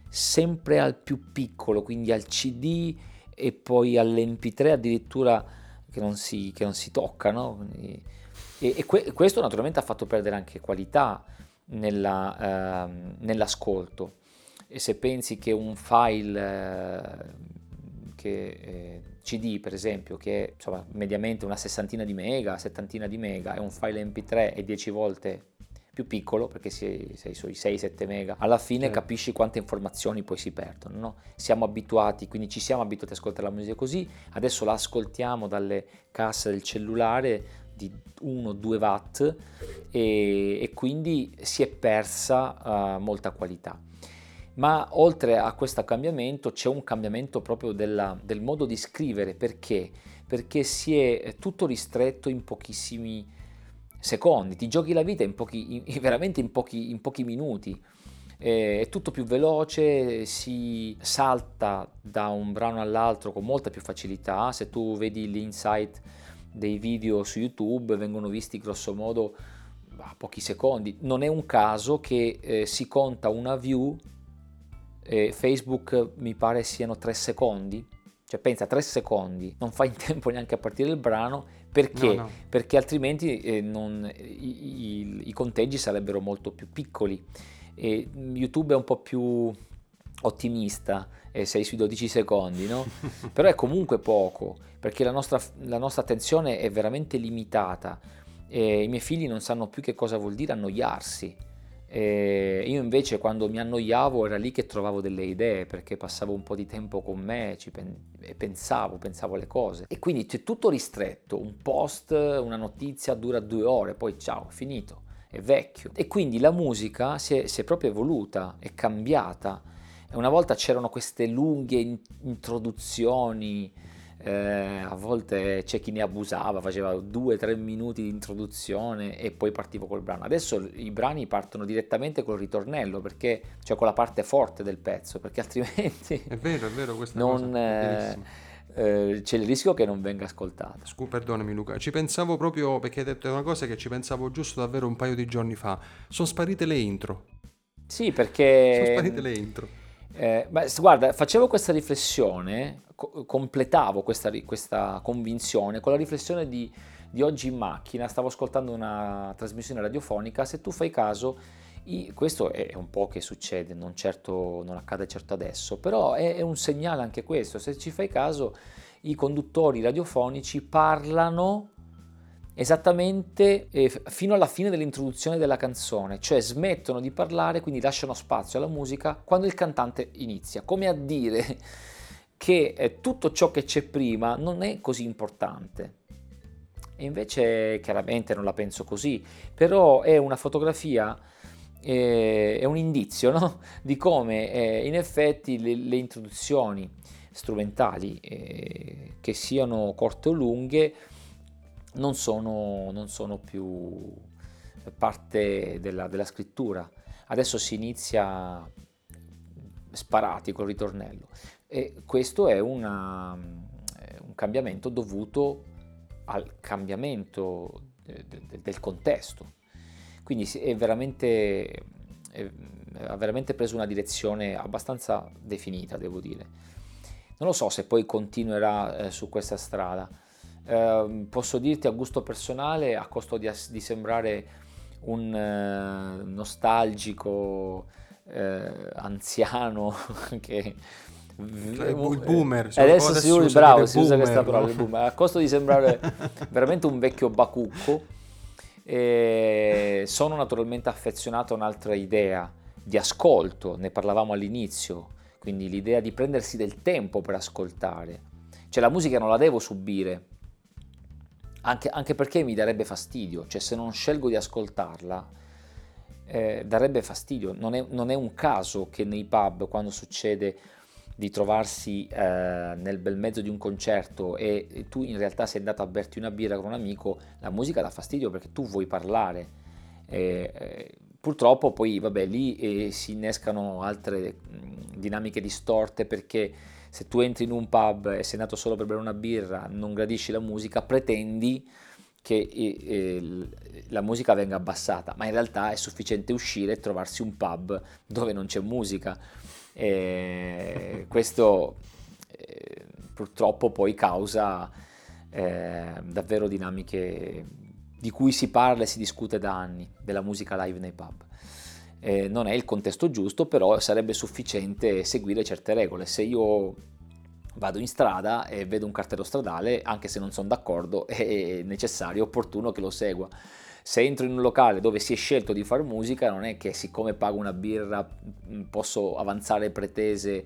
sempre al più piccolo, quindi al CD e poi all'MP3 addirittura che non si, che non si tocca, no? e, e que- questo naturalmente ha fatto perdere anche qualità nella, eh, nell'ascolto. E se pensi che un file eh, che, eh, CD, per esempio, che è insomma, mediamente una sessantina di mega, settantina di mega, è un file MP3 e 10 volte più piccolo, perché sei, sei sui 6-7 mega, alla fine certo. capisci quante informazioni poi si perdono. No? Siamo abituati, quindi ci siamo abituati ad ascoltare la musica così, adesso la ascoltiamo dalle casse del cellulare di 1-2 watt e, e, quindi si è persa uh, molta qualità. Ma oltre a questo cambiamento c'è un cambiamento proprio della, del modo di scrivere, perché? Perché si è tutto ristretto in pochissimi secondi, ti giochi la vita in pochi, in, veramente in pochi, in pochi minuti è tutto più veloce, si salta da un brano all'altro con molta più facilità. Se tu vedi l'insight dei video su YouTube, vengono visti grosso modo a pochi secondi. Non è un caso che eh, si conta una view, eh, Facebook mi pare siano tre secondi. Cioè pensa, tre secondi, non fai in tempo neanche a partire il brano, perché? No, no. Perché altrimenti eh, non, i, i, i conteggi sarebbero molto più piccoli e YouTube è un po' più ottimista e sei sui 12 secondi, no? Però è comunque poco, perché la nostra, la nostra attenzione è veramente limitata e i miei figli non sanno più che cosa vuol dire annoiarsi. E io invece quando mi annoiavo era lì che trovavo delle idee perché passavo un po' di tempo con me pen- e pensavo, pensavo alle cose. E quindi c'è tutto ristretto, un post, una notizia dura due ore, poi ciao, finito è vecchio. E quindi la musica si è, si è proprio evoluta, è cambiata. Una volta c'erano queste lunghe in- introduzioni, eh, a volte c'è chi ne abusava, faceva due o tre minuti di introduzione e poi partivo col brano. Adesso i brani partono direttamente col ritornello, perché, cioè con la parte forte del pezzo, perché altrimenti... È vero, è vero, questa non, cosa. Eh, eh, c'è il rischio che non venga ascoltata. Scusa, perdonami Luca, ci pensavo proprio perché hai detto una cosa che ci pensavo giusto davvero un paio di giorni fa. Sono sparite le intro. Sì, perché... Sono sparite le intro. Eh, beh, guarda, facevo questa riflessione, co- completavo questa, questa, convinzione con la riflessione di, di oggi in macchina. Stavo ascoltando una trasmissione radiofonica. Se tu fai caso i, questo è un po' che succede, non, certo, non accade certo adesso, però è, è, un segnale anche questo. Se ci fai caso, i conduttori radiofonici parlano esattamente eh, fino alla fine dell'introduzione della canzone, cioè smettono di parlare, quindi lasciano spazio alla musica quando il cantante inizia, come a dire che eh, tutto ciò che c'è prima non è così importante. E invece chiaramente non la penso così, però è una fotografia eh, è un indizio no? di come eh, in effetti le, le introduzioni strumentali, eh, che siano corte o lunghe, non sono, non sono più parte della, della, scrittura. Adesso si inizia sparati col ritornello e questo è una, un cambiamento dovuto al cambiamento de, de, del contesto quindi è veramente, è, ha veramente preso una direzione abbastanza definita, devo dire. Non lo so se poi continuerà eh, su questa strada. Eh, posso dirti a gusto personale, a costo di, di sembrare un eh, nostalgico eh, anziano che il boomer cioè, adesso, si usa bravo si usa questa parola no? a costo di sembrare veramente un vecchio bacucco e sono naturalmente affezionato a un'altra idea di ascolto, ne parlavamo all'inizio, quindi l'idea di prendersi del tempo per ascoltare. Cioè la musica non la devo subire, anche, anche perché mi darebbe fastidio, cioè se non scelgo di ascoltarla, eh, darebbe fastidio. Non è, non è un caso che nei pub, quando succede di trovarsi eh, nel bel mezzo di un concerto e tu in realtà sei andato a berti una birra con un amico, la musica dà fastidio perché tu vuoi parlare. Eh, eh, purtroppo poi vabbè lì eh, si innescano altre mh, dinamiche distorte perché se tu entri in un pub e sei andato solo per bere una birra, non gradisci la musica, pretendi che eh, la musica venga abbassata, ma in realtà è sufficiente uscire e trovarsi un pub dove non c'è musica e questo eh, purtroppo poi causa eh, davvero dinamiche di cui si parla e si discute da anni, della musica live nei pub. Eh, non è il contesto giusto, però sarebbe sufficiente seguire certe regole. Se io vado in strada e vedo un cartello stradale, anche se non sono d'accordo, è necessario, opportuno che lo segua se entro in un locale dove si è scelto di fare musica non è che siccome pago una birra mm, posso avanzare pretese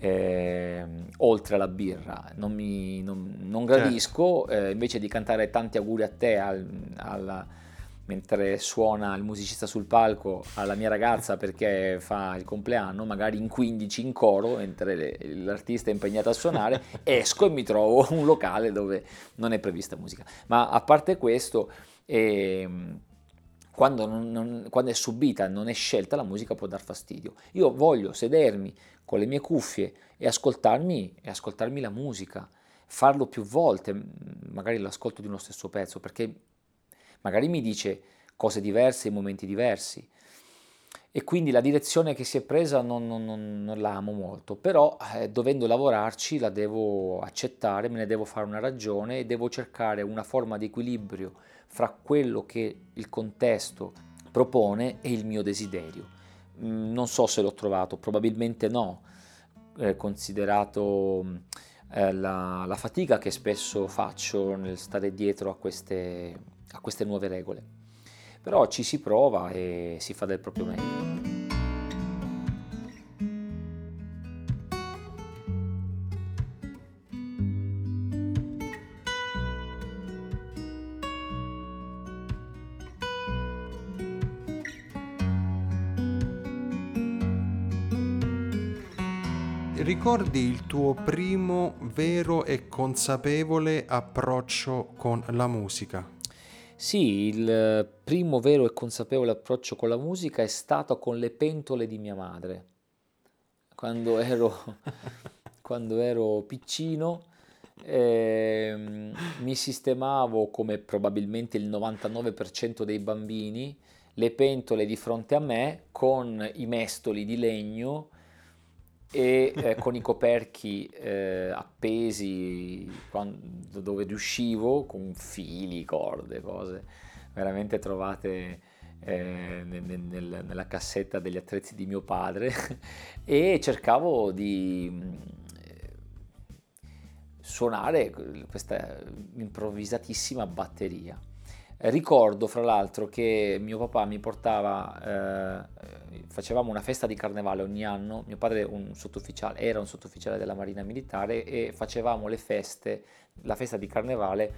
eh, oltre alla birra. Non, mi, non, non gradisco, certo. eh, invece di cantare tanti auguri a te al, al, mentre suona il musicista sul palco alla mia ragazza perché fa il compleanno, magari in 15 in coro, mentre l'artista è impegnato a suonare, esco e mi trovo un locale dove non è prevista musica. Ma a parte questo... Eh, quando, non, non, quando, è subita, non è scelta, la musica può dar fastidio. Io voglio sedermi con le mie cuffie e ascoltarmi, e ascoltarmi la musica, farlo più volte, magari l'ascolto di uno stesso pezzo, perché magari mi dice cose diverse in momenti diversi. E quindi la direzione che si è presa non, non, non, non la amo molto, però eh, dovendo lavorarci la devo accettare, me ne devo fare una ragione e devo cercare una forma di equilibrio fra quello che il contesto propone e il mio desiderio. Mm, non so se l'ho trovato, probabilmente no, eh, considerato eh, la, la, fatica che spesso faccio nel stare dietro a queste, a queste nuove regole. Però ci si prova e si fa del proprio meglio. ricordi il tuo primo vero e consapevole approccio con la musica? Sì, il primo vero e consapevole approccio con la musica è stato con le pentole di mia madre. Quando ero, quando ero piccino eh, mi sistemavo, come probabilmente il 99% dei bambini, le pentole di fronte a me con i mestoli di legno e eh, con i coperchi eh, appesi quando, dove riuscivo con fili, corde, cose veramente trovate eh, nel, nel, nella cassetta degli attrezzi di mio padre e cercavo di eh, suonare questa improvvisatissima batteria. Ricordo fra l'altro che mio papà mi portava, eh, facevamo una festa di carnevale ogni anno, mio padre un era un sottufficiale della Marina Militare e facevamo le feste, la festa di carnevale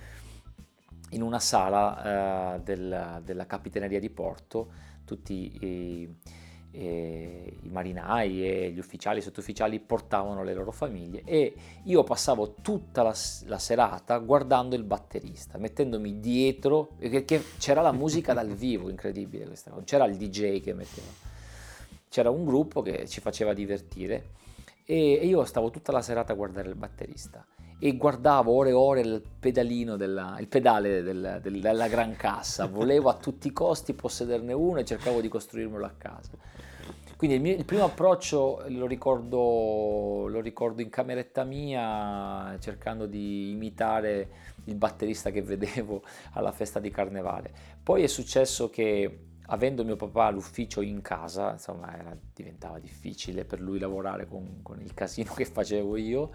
in una sala eh, del, della Capitaneria di Porto, tutti i i marinai e gli ufficiali e sottufficiali portavano le loro famiglie e io passavo tutta la, la, serata guardando il batterista, mettendomi dietro, perché c'era la musica dal vivo, incredibile questa cosa, c'era il DJ che metteva, c'era un gruppo che ci faceva divertire e, e io stavo tutta la serata a guardare il batterista e guardavo ore e ore il pedalino della, il pedale del, del, della gran cassa, volevo a tutti i costi possederne uno e cercavo di costruirmelo a casa. Quindi il, mio, il primo approccio lo ricordo, lo ricordo, in cameretta mia, cercando di imitare il batterista che vedevo alla festa di carnevale. Poi è successo che avendo mio papà all'ufficio in casa, insomma, era, diventava difficile per lui lavorare con, con il casino che facevo io.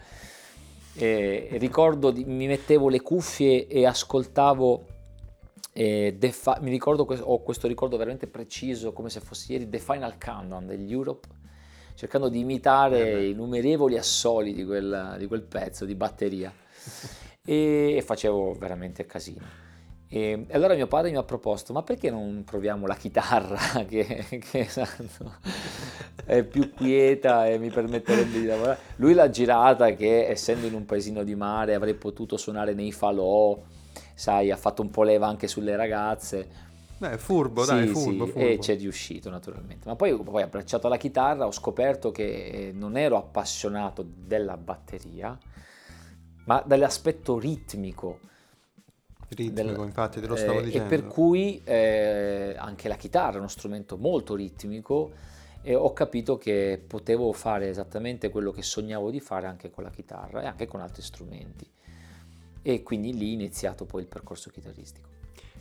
E ricordo, mi mettevo le cuffie e ascoltavo e Defi- mi ricordo, ho questo ricordo veramente preciso, come se fosse ieri, The Final Countdown degli Europe, cercando di imitare eh i numerevoli assoli di quel, di quel, pezzo di batteria. e, e facevo veramente casino. E, allora mio padre mi ha proposto, ma perché non proviamo la chitarra che, che esatto, è più quieta e mi permetterebbe di lavorare? Lui l'ha girata che essendo in un paesino di mare avrei potuto suonare nei falò, sai, ha fatto un po' leva anche sulle ragazze. Beh, furbo, sì, dai, furbo, sì, furbo. E ci è riuscito naturalmente. Ma poi, poi abbracciato la chitarra ho scoperto che non ero appassionato della batteria, ma dell'aspetto ritmico. Ritmico, del, infatti, te lo stavo eh, dicendo. E per cui eh, anche la chitarra è uno strumento molto ritmico e ho capito che potevo fare esattamente quello che sognavo di fare anche con la chitarra e anche con altri strumenti e quindi lì è iniziato poi il percorso chitarristico.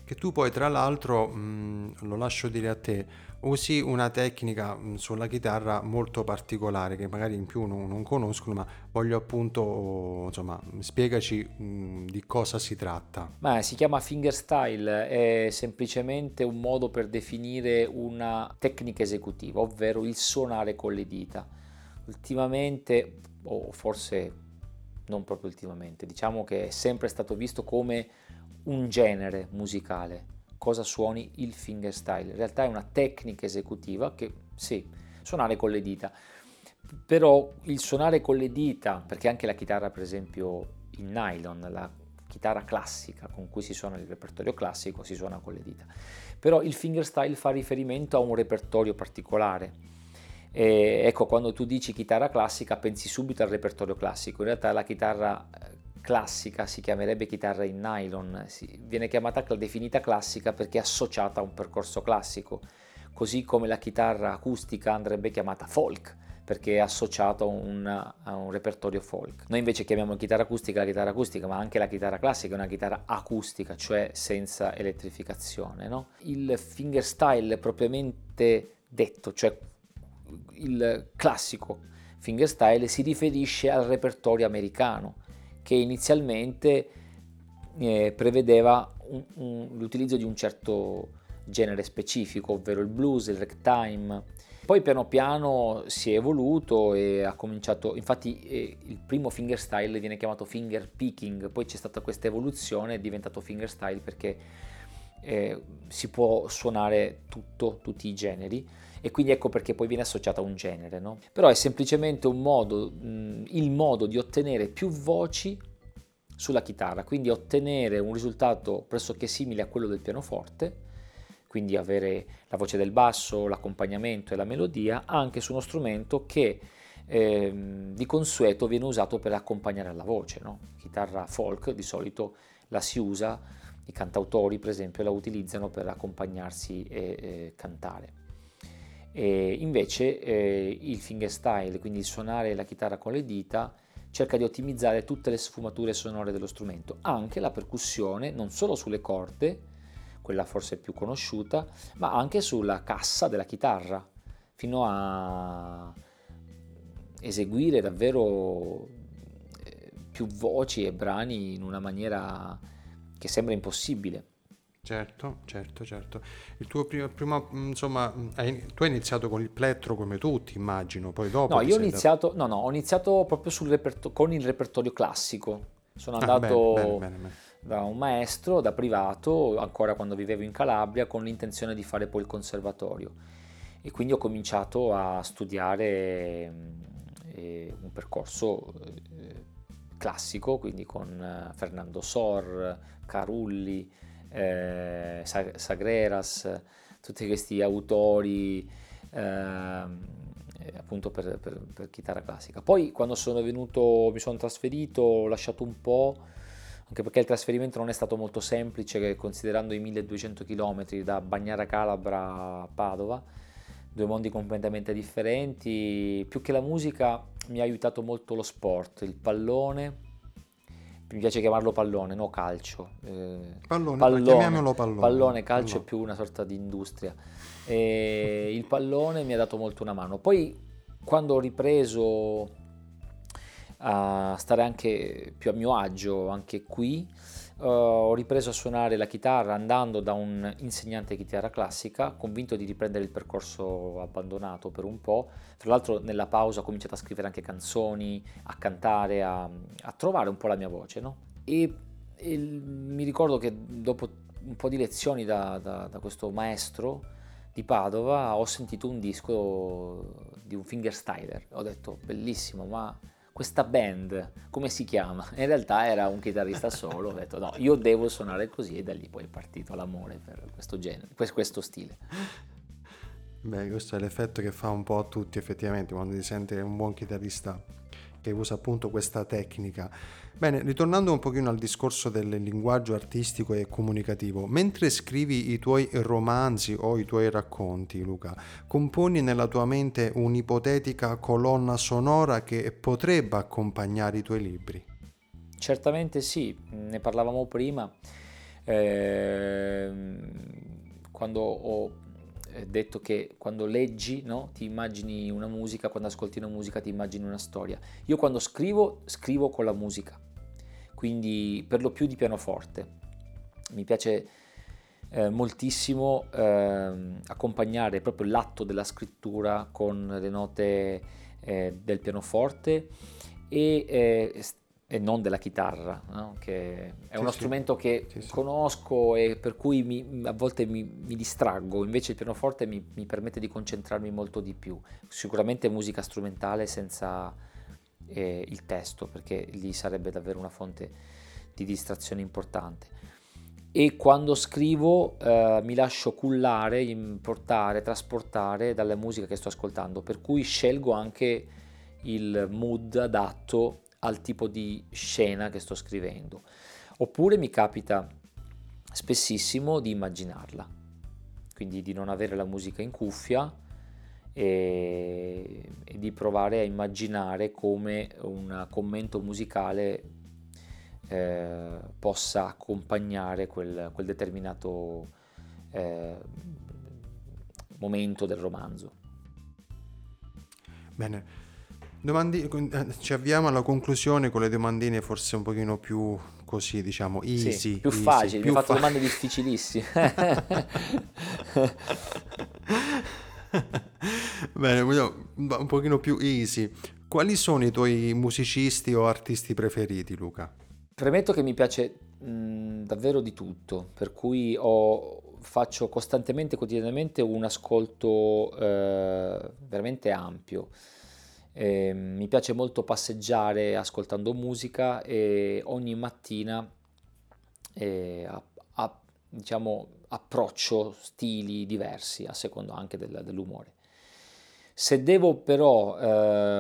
Che tu poi tra l'altro, mh, lo lascio dire a te, usi una tecnica mh, sulla chitarra molto particolare che magari in più non, non conoscono, ma voglio appunto, insomma, spiegaci mh, di cosa si tratta. Ma si chiama fingerstyle, è semplicemente un modo per definire una tecnica esecutiva, ovvero il suonare con le dita ultimamente, o forse non proprio ultimamente, diciamo che è sempre stato visto come un genere musicale, cosa suoni il fingerstyle. In realtà è una tecnica esecutiva che, sì, suonare con le dita, però il suonare con le dita, perché anche la chitarra per esempio in nylon, la chitarra classica con cui si suona il repertorio classico, si suona con le dita, però il fingerstyle fa riferimento a un repertorio particolare. E ecco, quando tu dici chitarra classica pensi subito al repertorio classico, in realtà la chitarra eh, classica si chiamerebbe chitarra in nylon, si, viene chiamata definita classica perché è associata a un percorso classico, così come la chitarra acustica andrebbe chiamata folk perché è associata a, un, repertorio folk. Noi invece chiamiamo chitarra acustica la chitarra acustica, ma anche la chitarra classica è una chitarra acustica, cioè senza elettrificazione. No? Il fingerstyle propriamente detto, cioè il classico fingerstyle si riferisce al repertorio americano che inizialmente eh, prevedeva un, un, l'utilizzo di un certo genere specifico, ovvero il blues, il ragtime. Poi piano piano si è evoluto e ha cominciato, infatti eh, il primo fingerstyle viene chiamato finger picking, poi c'è stata questa evoluzione, è diventato fingerstyle perché eh, si può suonare tutto, tutti i generi e quindi ecco perché poi viene associata a un genere, no? Però è semplicemente un modo, mh, il modo di ottenere più voci sulla chitarra, quindi ottenere un risultato pressoché simile a quello del pianoforte, quindi avere la voce del basso, l'accompagnamento e la melodia anche su uno strumento che eh, di consueto viene usato per accompagnare alla voce. No? Chitarra folk di solito la si usa, i cantautori per esempio la utilizzano per accompagnarsi e, e cantare. E invece eh, il fingerstyle, quindi suonare la chitarra con le dita, cerca di ottimizzare tutte le sfumature sonore dello strumento, anche la percussione, non solo sulle corde, quella forse più conosciuta, ma anche sulla cassa della chitarra, fino a eseguire davvero eh, più voci e brani in una maniera che sembra impossibile. Certo, certo, certo. Il tuo primo, primo insomma, hai, tu hai iniziato con il plettro come tutti, immagino, poi dopo... No, io ho iniziato, da... no, no, ho iniziato proprio reperto, con il repertorio classico. Sono ah, andato ah, bene, bene, bene, da un maestro, da privato, ancora quando vivevo in Calabria, con l'intenzione di fare poi il conservatorio. E quindi ho cominciato a studiare eh, un percorso eh, classico, quindi con eh, Fernando Sor, Carulli, eh, Sagreras, tutti questi autori eh, appunto per, per, per, chitarra classica. Poi quando sono venuto, mi sono trasferito, ho lasciato un po', anche perché il trasferimento non è stato molto semplice considerando i 1200 km da Bagnara Calabra a Padova, due mondi completamente differenti, più che la musica mi ha aiutato molto lo sport, il pallone mi piace chiamarlo pallone, no calcio. Eh, pallone, pallone, chiamiamolo pallone. Pallone, calcio pallone. è più una sorta di industria. E il pallone mi ha dato molto una mano. Poi quando ho ripreso a stare anche più a mio agio, anche qui, Uh, ho ripreso a suonare la chitarra andando da un insegnante di chitarra classica, convinto di riprendere il percorso abbandonato per un po'. Tra l'altro nella pausa ho cominciato a scrivere anche canzoni, a cantare, a, a trovare un po' la mia voce. No? E, e, mi ricordo che dopo un po' di lezioni da, da, da questo maestro di Padova ho sentito un disco di un fingerstyler. Ho detto bellissimo, ma questa band, come si chiama? In realtà era un chitarrista solo, ho detto no, io devo suonare così e da lì poi è partito l'amore per questo genere, per questo stile. Beh, questo è l'effetto che fa un po' a tutti effettivamente quando si sente un buon chitarrista che usa appunto questa tecnica. Bene, ritornando un pochino al discorso del linguaggio artistico e comunicativo, mentre scrivi i tuoi romanzi o i tuoi racconti, Luca, componi nella tua mente un'ipotetica colonna sonora che potrebbe accompagnare i tuoi libri? Certamente sì, ne parlavamo prima. Eh, quando ho detto che quando leggi no, ti immagini una musica, quando ascolti una musica ti immagini una storia. Io quando scrivo, scrivo con la musica, quindi per lo più di pianoforte. Mi piace eh, moltissimo eh, accompagnare proprio l'atto della scrittura con le note eh, del pianoforte e, eh, e, non della chitarra, no? che è sì, uno sì. strumento che sì, conosco e per cui mi, a volte mi, mi, distraggo, invece il pianoforte mi, mi, permette di concentrarmi molto di più. Sicuramente musica strumentale senza eh, il testo, perché lì sarebbe davvero una fonte di distrazione importante e quando scrivo eh, mi lascio cullare, importare, trasportare dalla musica che sto ascoltando, per cui scelgo anche il mood adatto al tipo di scena che sto scrivendo. Oppure mi capita spessissimo di immaginarla, quindi di non avere la musica in cuffia e, e di provare a immaginare come un commento musicale eh, possa accompagnare quel, quel determinato eh, momento del romanzo. Bene, Domandi- eh, ci avviamo alla conclusione con le domandine forse un pochino più così, diciamo, easy. Sì, più easy, facili, più mi hai fatto fa- domande difficilissime. Bene, un pochino più easy. Quali sono i tuoi musicisti o artisti preferiti, Luca? Premetto che mi piace mh, davvero di tutto, per cui ho, faccio costantemente, quotidianamente un ascolto eh, veramente ampio. Eh, mi piace molto passeggiare ascoltando musica e ogni mattina eh, a, a, diciamo, approccio stili diversi a seconda anche del, dell'umore. Se devo però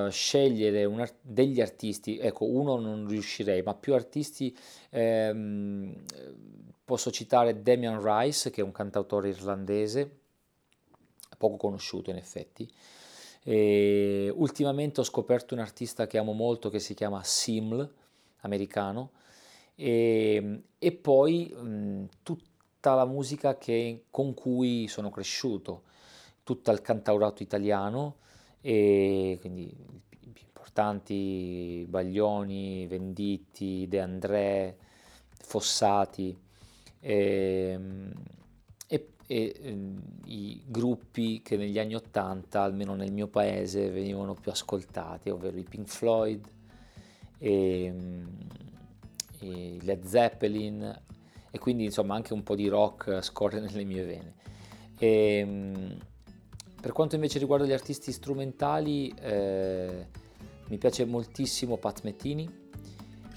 eh, scegliere art- degli artisti, ecco, uno non riuscirei, ma più artisti, ehm, posso citare Damian Rice, che è un cantautore irlandese, poco conosciuto in effetti. E ultimamente ho scoperto un artista che amo molto che si chiama Siml, americano, e, e poi mh, tutta la musica che, con cui sono cresciuto tutto il cantaurato italiano e quindi i più importanti Baglioni, Venditti, De André, Fossati ehm, e, e, e i gruppi che negli anni Ottanta, almeno nel mio paese, venivano più ascoltati, ovvero i Pink Floyd, e, e Led Zeppelin e quindi insomma anche un po' di rock scorre nelle mie vene. E, per quanto invece riguarda gli artisti strumentali, eh, mi piace moltissimo Pat Mettini,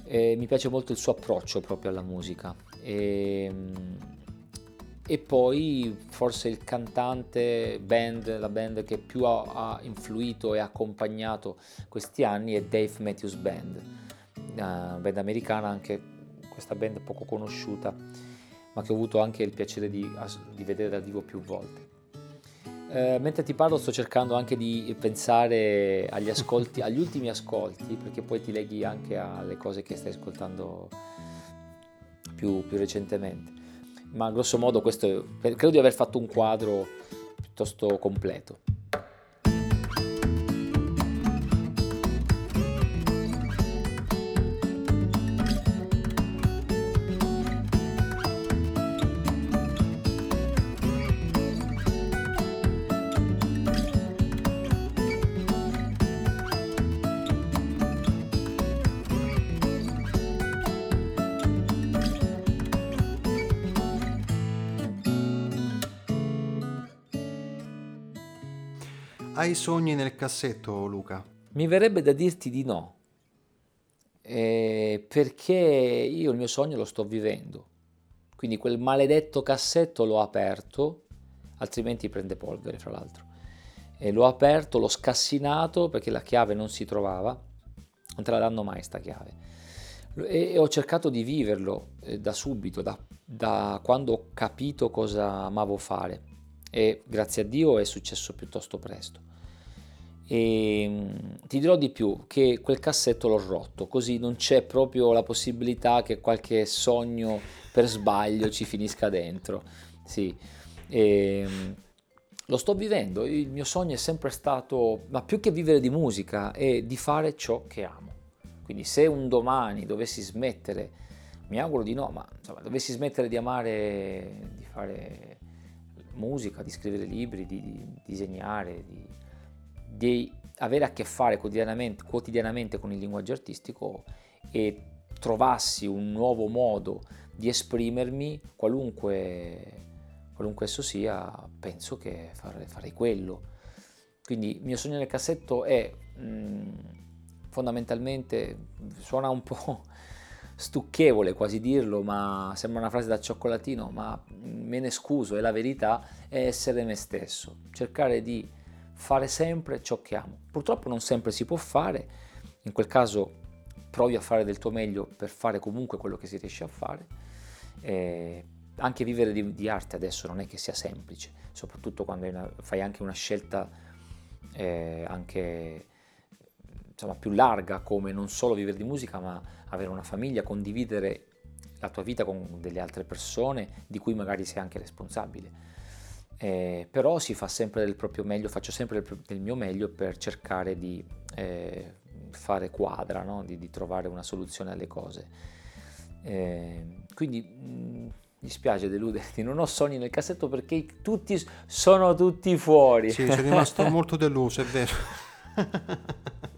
eh, mi piace molto il suo approccio proprio alla musica. E, e poi forse il cantante, band, la band che più ha, ha influito e accompagnato questi anni è Dave Matthews Band, una band americana, anche questa band poco conosciuta, ma che ho avuto anche il piacere di, di vedere dal vivo più volte. Eh, mentre ti parlo sto cercando anche di pensare agli ascolti, agli ultimi ascolti, perché poi ti leghi anche alle cose che stai ascoltando più, più recentemente. Ma grosso modo questo credo di aver fatto un quadro piuttosto completo. Hai sogni nel cassetto, Luca? Mi verrebbe da dirti di no, eh, perché io il mio sogno lo sto vivendo. Quindi quel maledetto cassetto l'ho aperto, altrimenti prende polvere, fra l'altro. E l'ho aperto, l'ho scassinato perché la chiave non si trovava, non te la danno mai sta chiave. E, e ho cercato di viverlo eh, da subito, da, da quando ho capito cosa amavo fare. E grazie a Dio è successo piuttosto presto. E ehm, ti dirò di più che quel cassetto l'ho rotto, così non c'è proprio la possibilità che qualche sogno per sbaglio ci finisca dentro. Sì. E, ehm, lo sto vivendo, il mio sogno è sempre stato, ma più che vivere di musica, è di fare ciò che amo. Quindi se un domani dovessi smettere Mi auguro di no, ma insomma, dovessi smettere di amare, di fare musica, di scrivere libri, di, di disegnare, di, di, avere a che fare quotidianamente, quotidianamente con il linguaggio artistico e trovassi un nuovo modo di esprimermi, qualunque, qualunque esso sia, penso che farei, farei quello. Quindi il mio sogno nel cassetto è mh, mm, fondamentalmente, suona un po' stucchevole quasi dirlo, ma sembra una frase da cioccolatino, ma me ne scuso, è la verità, è essere me stesso, cercare di fare sempre ciò che amo. Purtroppo non sempre si può fare, in quel caso provi a fare del tuo meglio per fare comunque quello che si riesce a fare. Eh, anche vivere di, di, arte adesso non è che sia semplice, soprattutto quando una, fai anche una scelta eh, anche insomma, più larga come non solo vivere di musica ma avere una famiglia, condividere la tua vita con delle altre persone di cui magari sei anche responsabile. Eh, però si fa sempre del proprio meglio, faccio sempre del, del mio meglio per cercare di eh, fare quadra, no? di, di, trovare una soluzione alle cose. Eh, quindi mh, mm, mi spiace deluderti, non ho sogni nel cassetto perché tutti sono tutti fuori. Sì, sono rimasto molto deluso, è vero.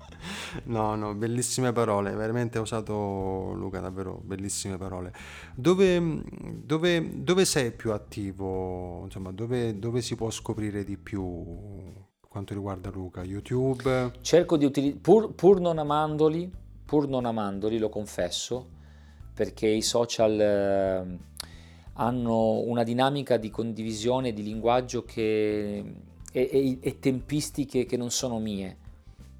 No, no, bellissime parole, veramente ha usato Luca, davvero bellissime parole. Dove, dove, dove sei più attivo? Insomma, dove, dove si può scoprire di più quanto riguarda Luca? YouTube? Cerco di utilizzare, pur, pur non amandoli, pur non amandoli, lo confesso, perché i social eh, hanno una dinamica di condivisione, di linguaggio che, e, e, e tempistiche che non sono mie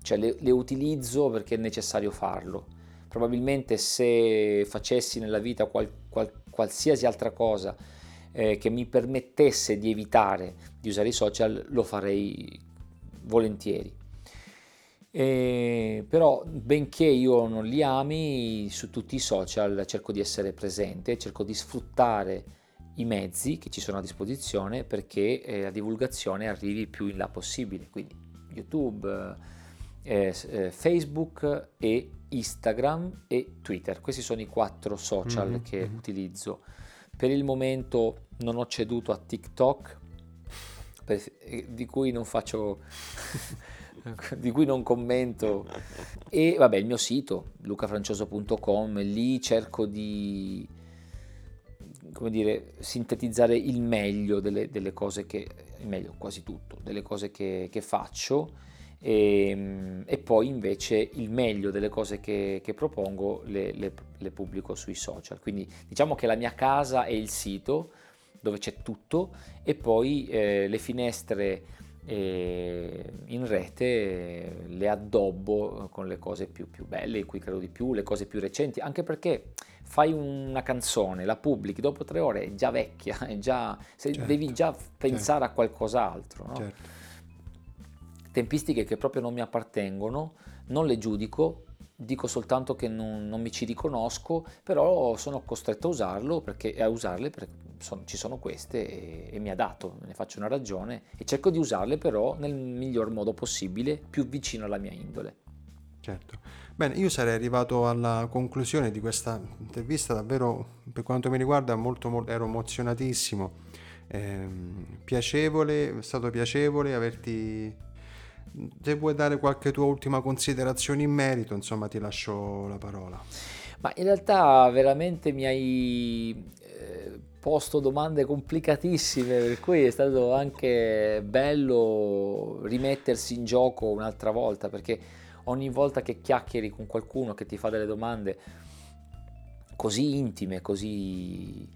cioè le, le utilizzo perché è necessario farlo. Probabilmente se facessi nella vita qual, qual, qualsiasi altra cosa eh, che mi permettesse di evitare di usare i social, lo farei volentieri. E, però benché io non li ami, su tutti i social cerco di essere presente, cerco di sfruttare i mezzi che ci sono a disposizione perché eh, la divulgazione arrivi più in là possibile. Quindi YouTube, eh, Facebook e Instagram e Twitter. Questi sono i quattro social mm-hmm. che mm-hmm. utilizzo. Per il momento non ho ceduto a TikTok, per, eh, di cui non faccio, di cui non commento. E vabbè, il mio sito, lucafrancioso.com, lì cerco di come dire, sintetizzare il meglio delle, delle cose che, il meglio quasi tutto, delle cose che, che faccio e, ehm, e, poi invece il meglio delle cose che, che propongo le, le, le, pubblico sui social. Quindi diciamo che la mia casa è il sito dove c'è tutto e poi eh, le finestre eh, in rete eh, le addobbo con le cose più, più belle, in cui credo di più, le cose più recenti, anche perché fai una canzone, la pubblichi, dopo tre ore è già vecchia, è già, certo, devi già pensare certo. a qualcos'altro. No? Certo tempistiche che proprio non mi appartengono, non le giudico, dico soltanto che non, non mi ci riconosco, però sono costretto a usarlo perché, a usarle perché sono, ci sono queste e, e mi adatto, me ne faccio una ragione e cerco di usarle però nel miglior modo possibile, più vicino alla mia indole. Certo. Bene, io sarei arrivato alla conclusione di questa intervista, davvero per quanto mi riguarda molto, molto ero emozionatissimo, eh, piacevole, è stato piacevole averti se vuoi dare qualche tua ultima considerazione in merito, insomma, ti lascio la parola. Ma in realtà veramente mi hai eh, posto domande complicatissime, per cui è stato anche bello rimettersi in gioco un'altra volta, perché ogni volta che chiacchieri con qualcuno che ti fa delle domande così intime, così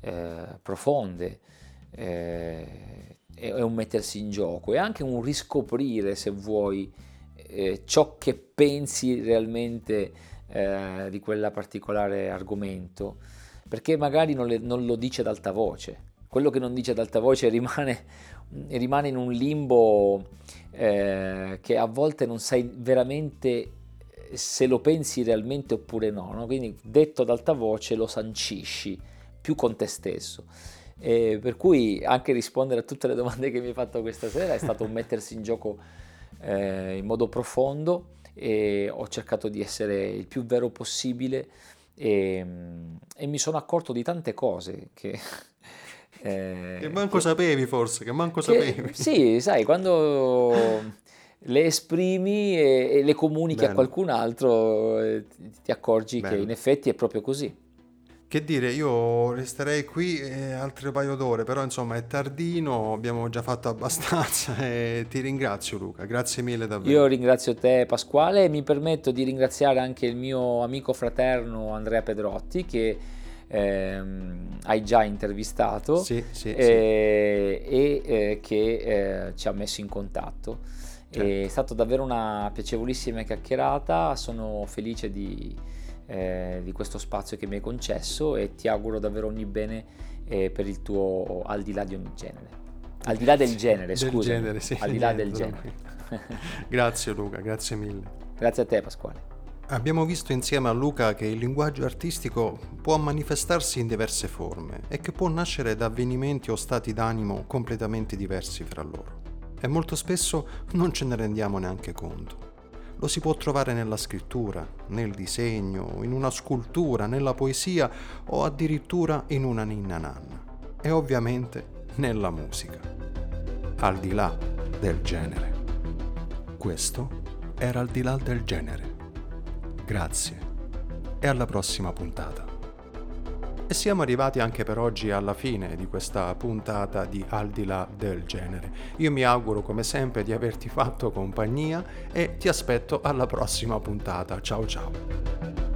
eh, profonde, eh, è un mettersi in gioco, è anche un riscoprire, se vuoi, eh, ciò che pensi realmente eh, di quella particolare argomento, perché magari non, le, non, lo dice ad alta voce. Quello che non dice ad alta voce rimane, rimane in un limbo eh, che a volte non sai veramente eh, se lo pensi realmente oppure no, no? Quindi detto ad alta voce lo sancisci più con te stesso. E per cui anche rispondere a tutte le domande che mi hai fatto questa sera è stato un mettersi in gioco eh, in modo profondo e ho cercato di essere il più vero possibile e, e mi sono accorto di tante cose che... Eh, che manco che, sapevi forse, che manco che, sapevi. Sì, sai, quando le esprimi e, e le comunichi Bello. a qualcun altro eh, ti accorgi Bello. che in effetti è proprio così. Che dire, io resterei qui eh, altre paio d'ore, però insomma è tardino, abbiamo già fatto abbastanza e ti ringrazio Luca, grazie mille davvero. Io ringrazio te Pasquale e mi permetto di ringraziare anche il mio amico fraterno Andrea Pedrotti che ehm, hai già intervistato sì, sì, eh, sì. e eh, che eh, ci ha messo in contatto. Certo. È stata davvero una piacevolissima chiacchierata, sono felice di eh, di questo spazio che mi hai concesso e ti auguro davvero ogni bene eh, per il tuo al di là di ogni genere. Al di là del genere, scusa. Sì, al di là del genere. grazie Luca, grazie mille. Grazie a te Pasquale. Abbiamo visto insieme a Luca che il linguaggio artistico può manifestarsi in diverse forme e che può nascere da avvenimenti o stati d'animo completamente diversi fra loro. E molto spesso non ce ne rendiamo neanche conto. Lo si può trovare nella scrittura, nel disegno, in una scultura, nella poesia o addirittura in una ninna nanna. E ovviamente nella musica. Al di là del genere. Questo era al di là del genere. Grazie e alla prossima puntata. E siamo arrivati anche per oggi alla fine di questa puntata di Al di là del genere. Io mi auguro come sempre di averti fatto compagnia e ti aspetto alla prossima puntata. Ciao ciao.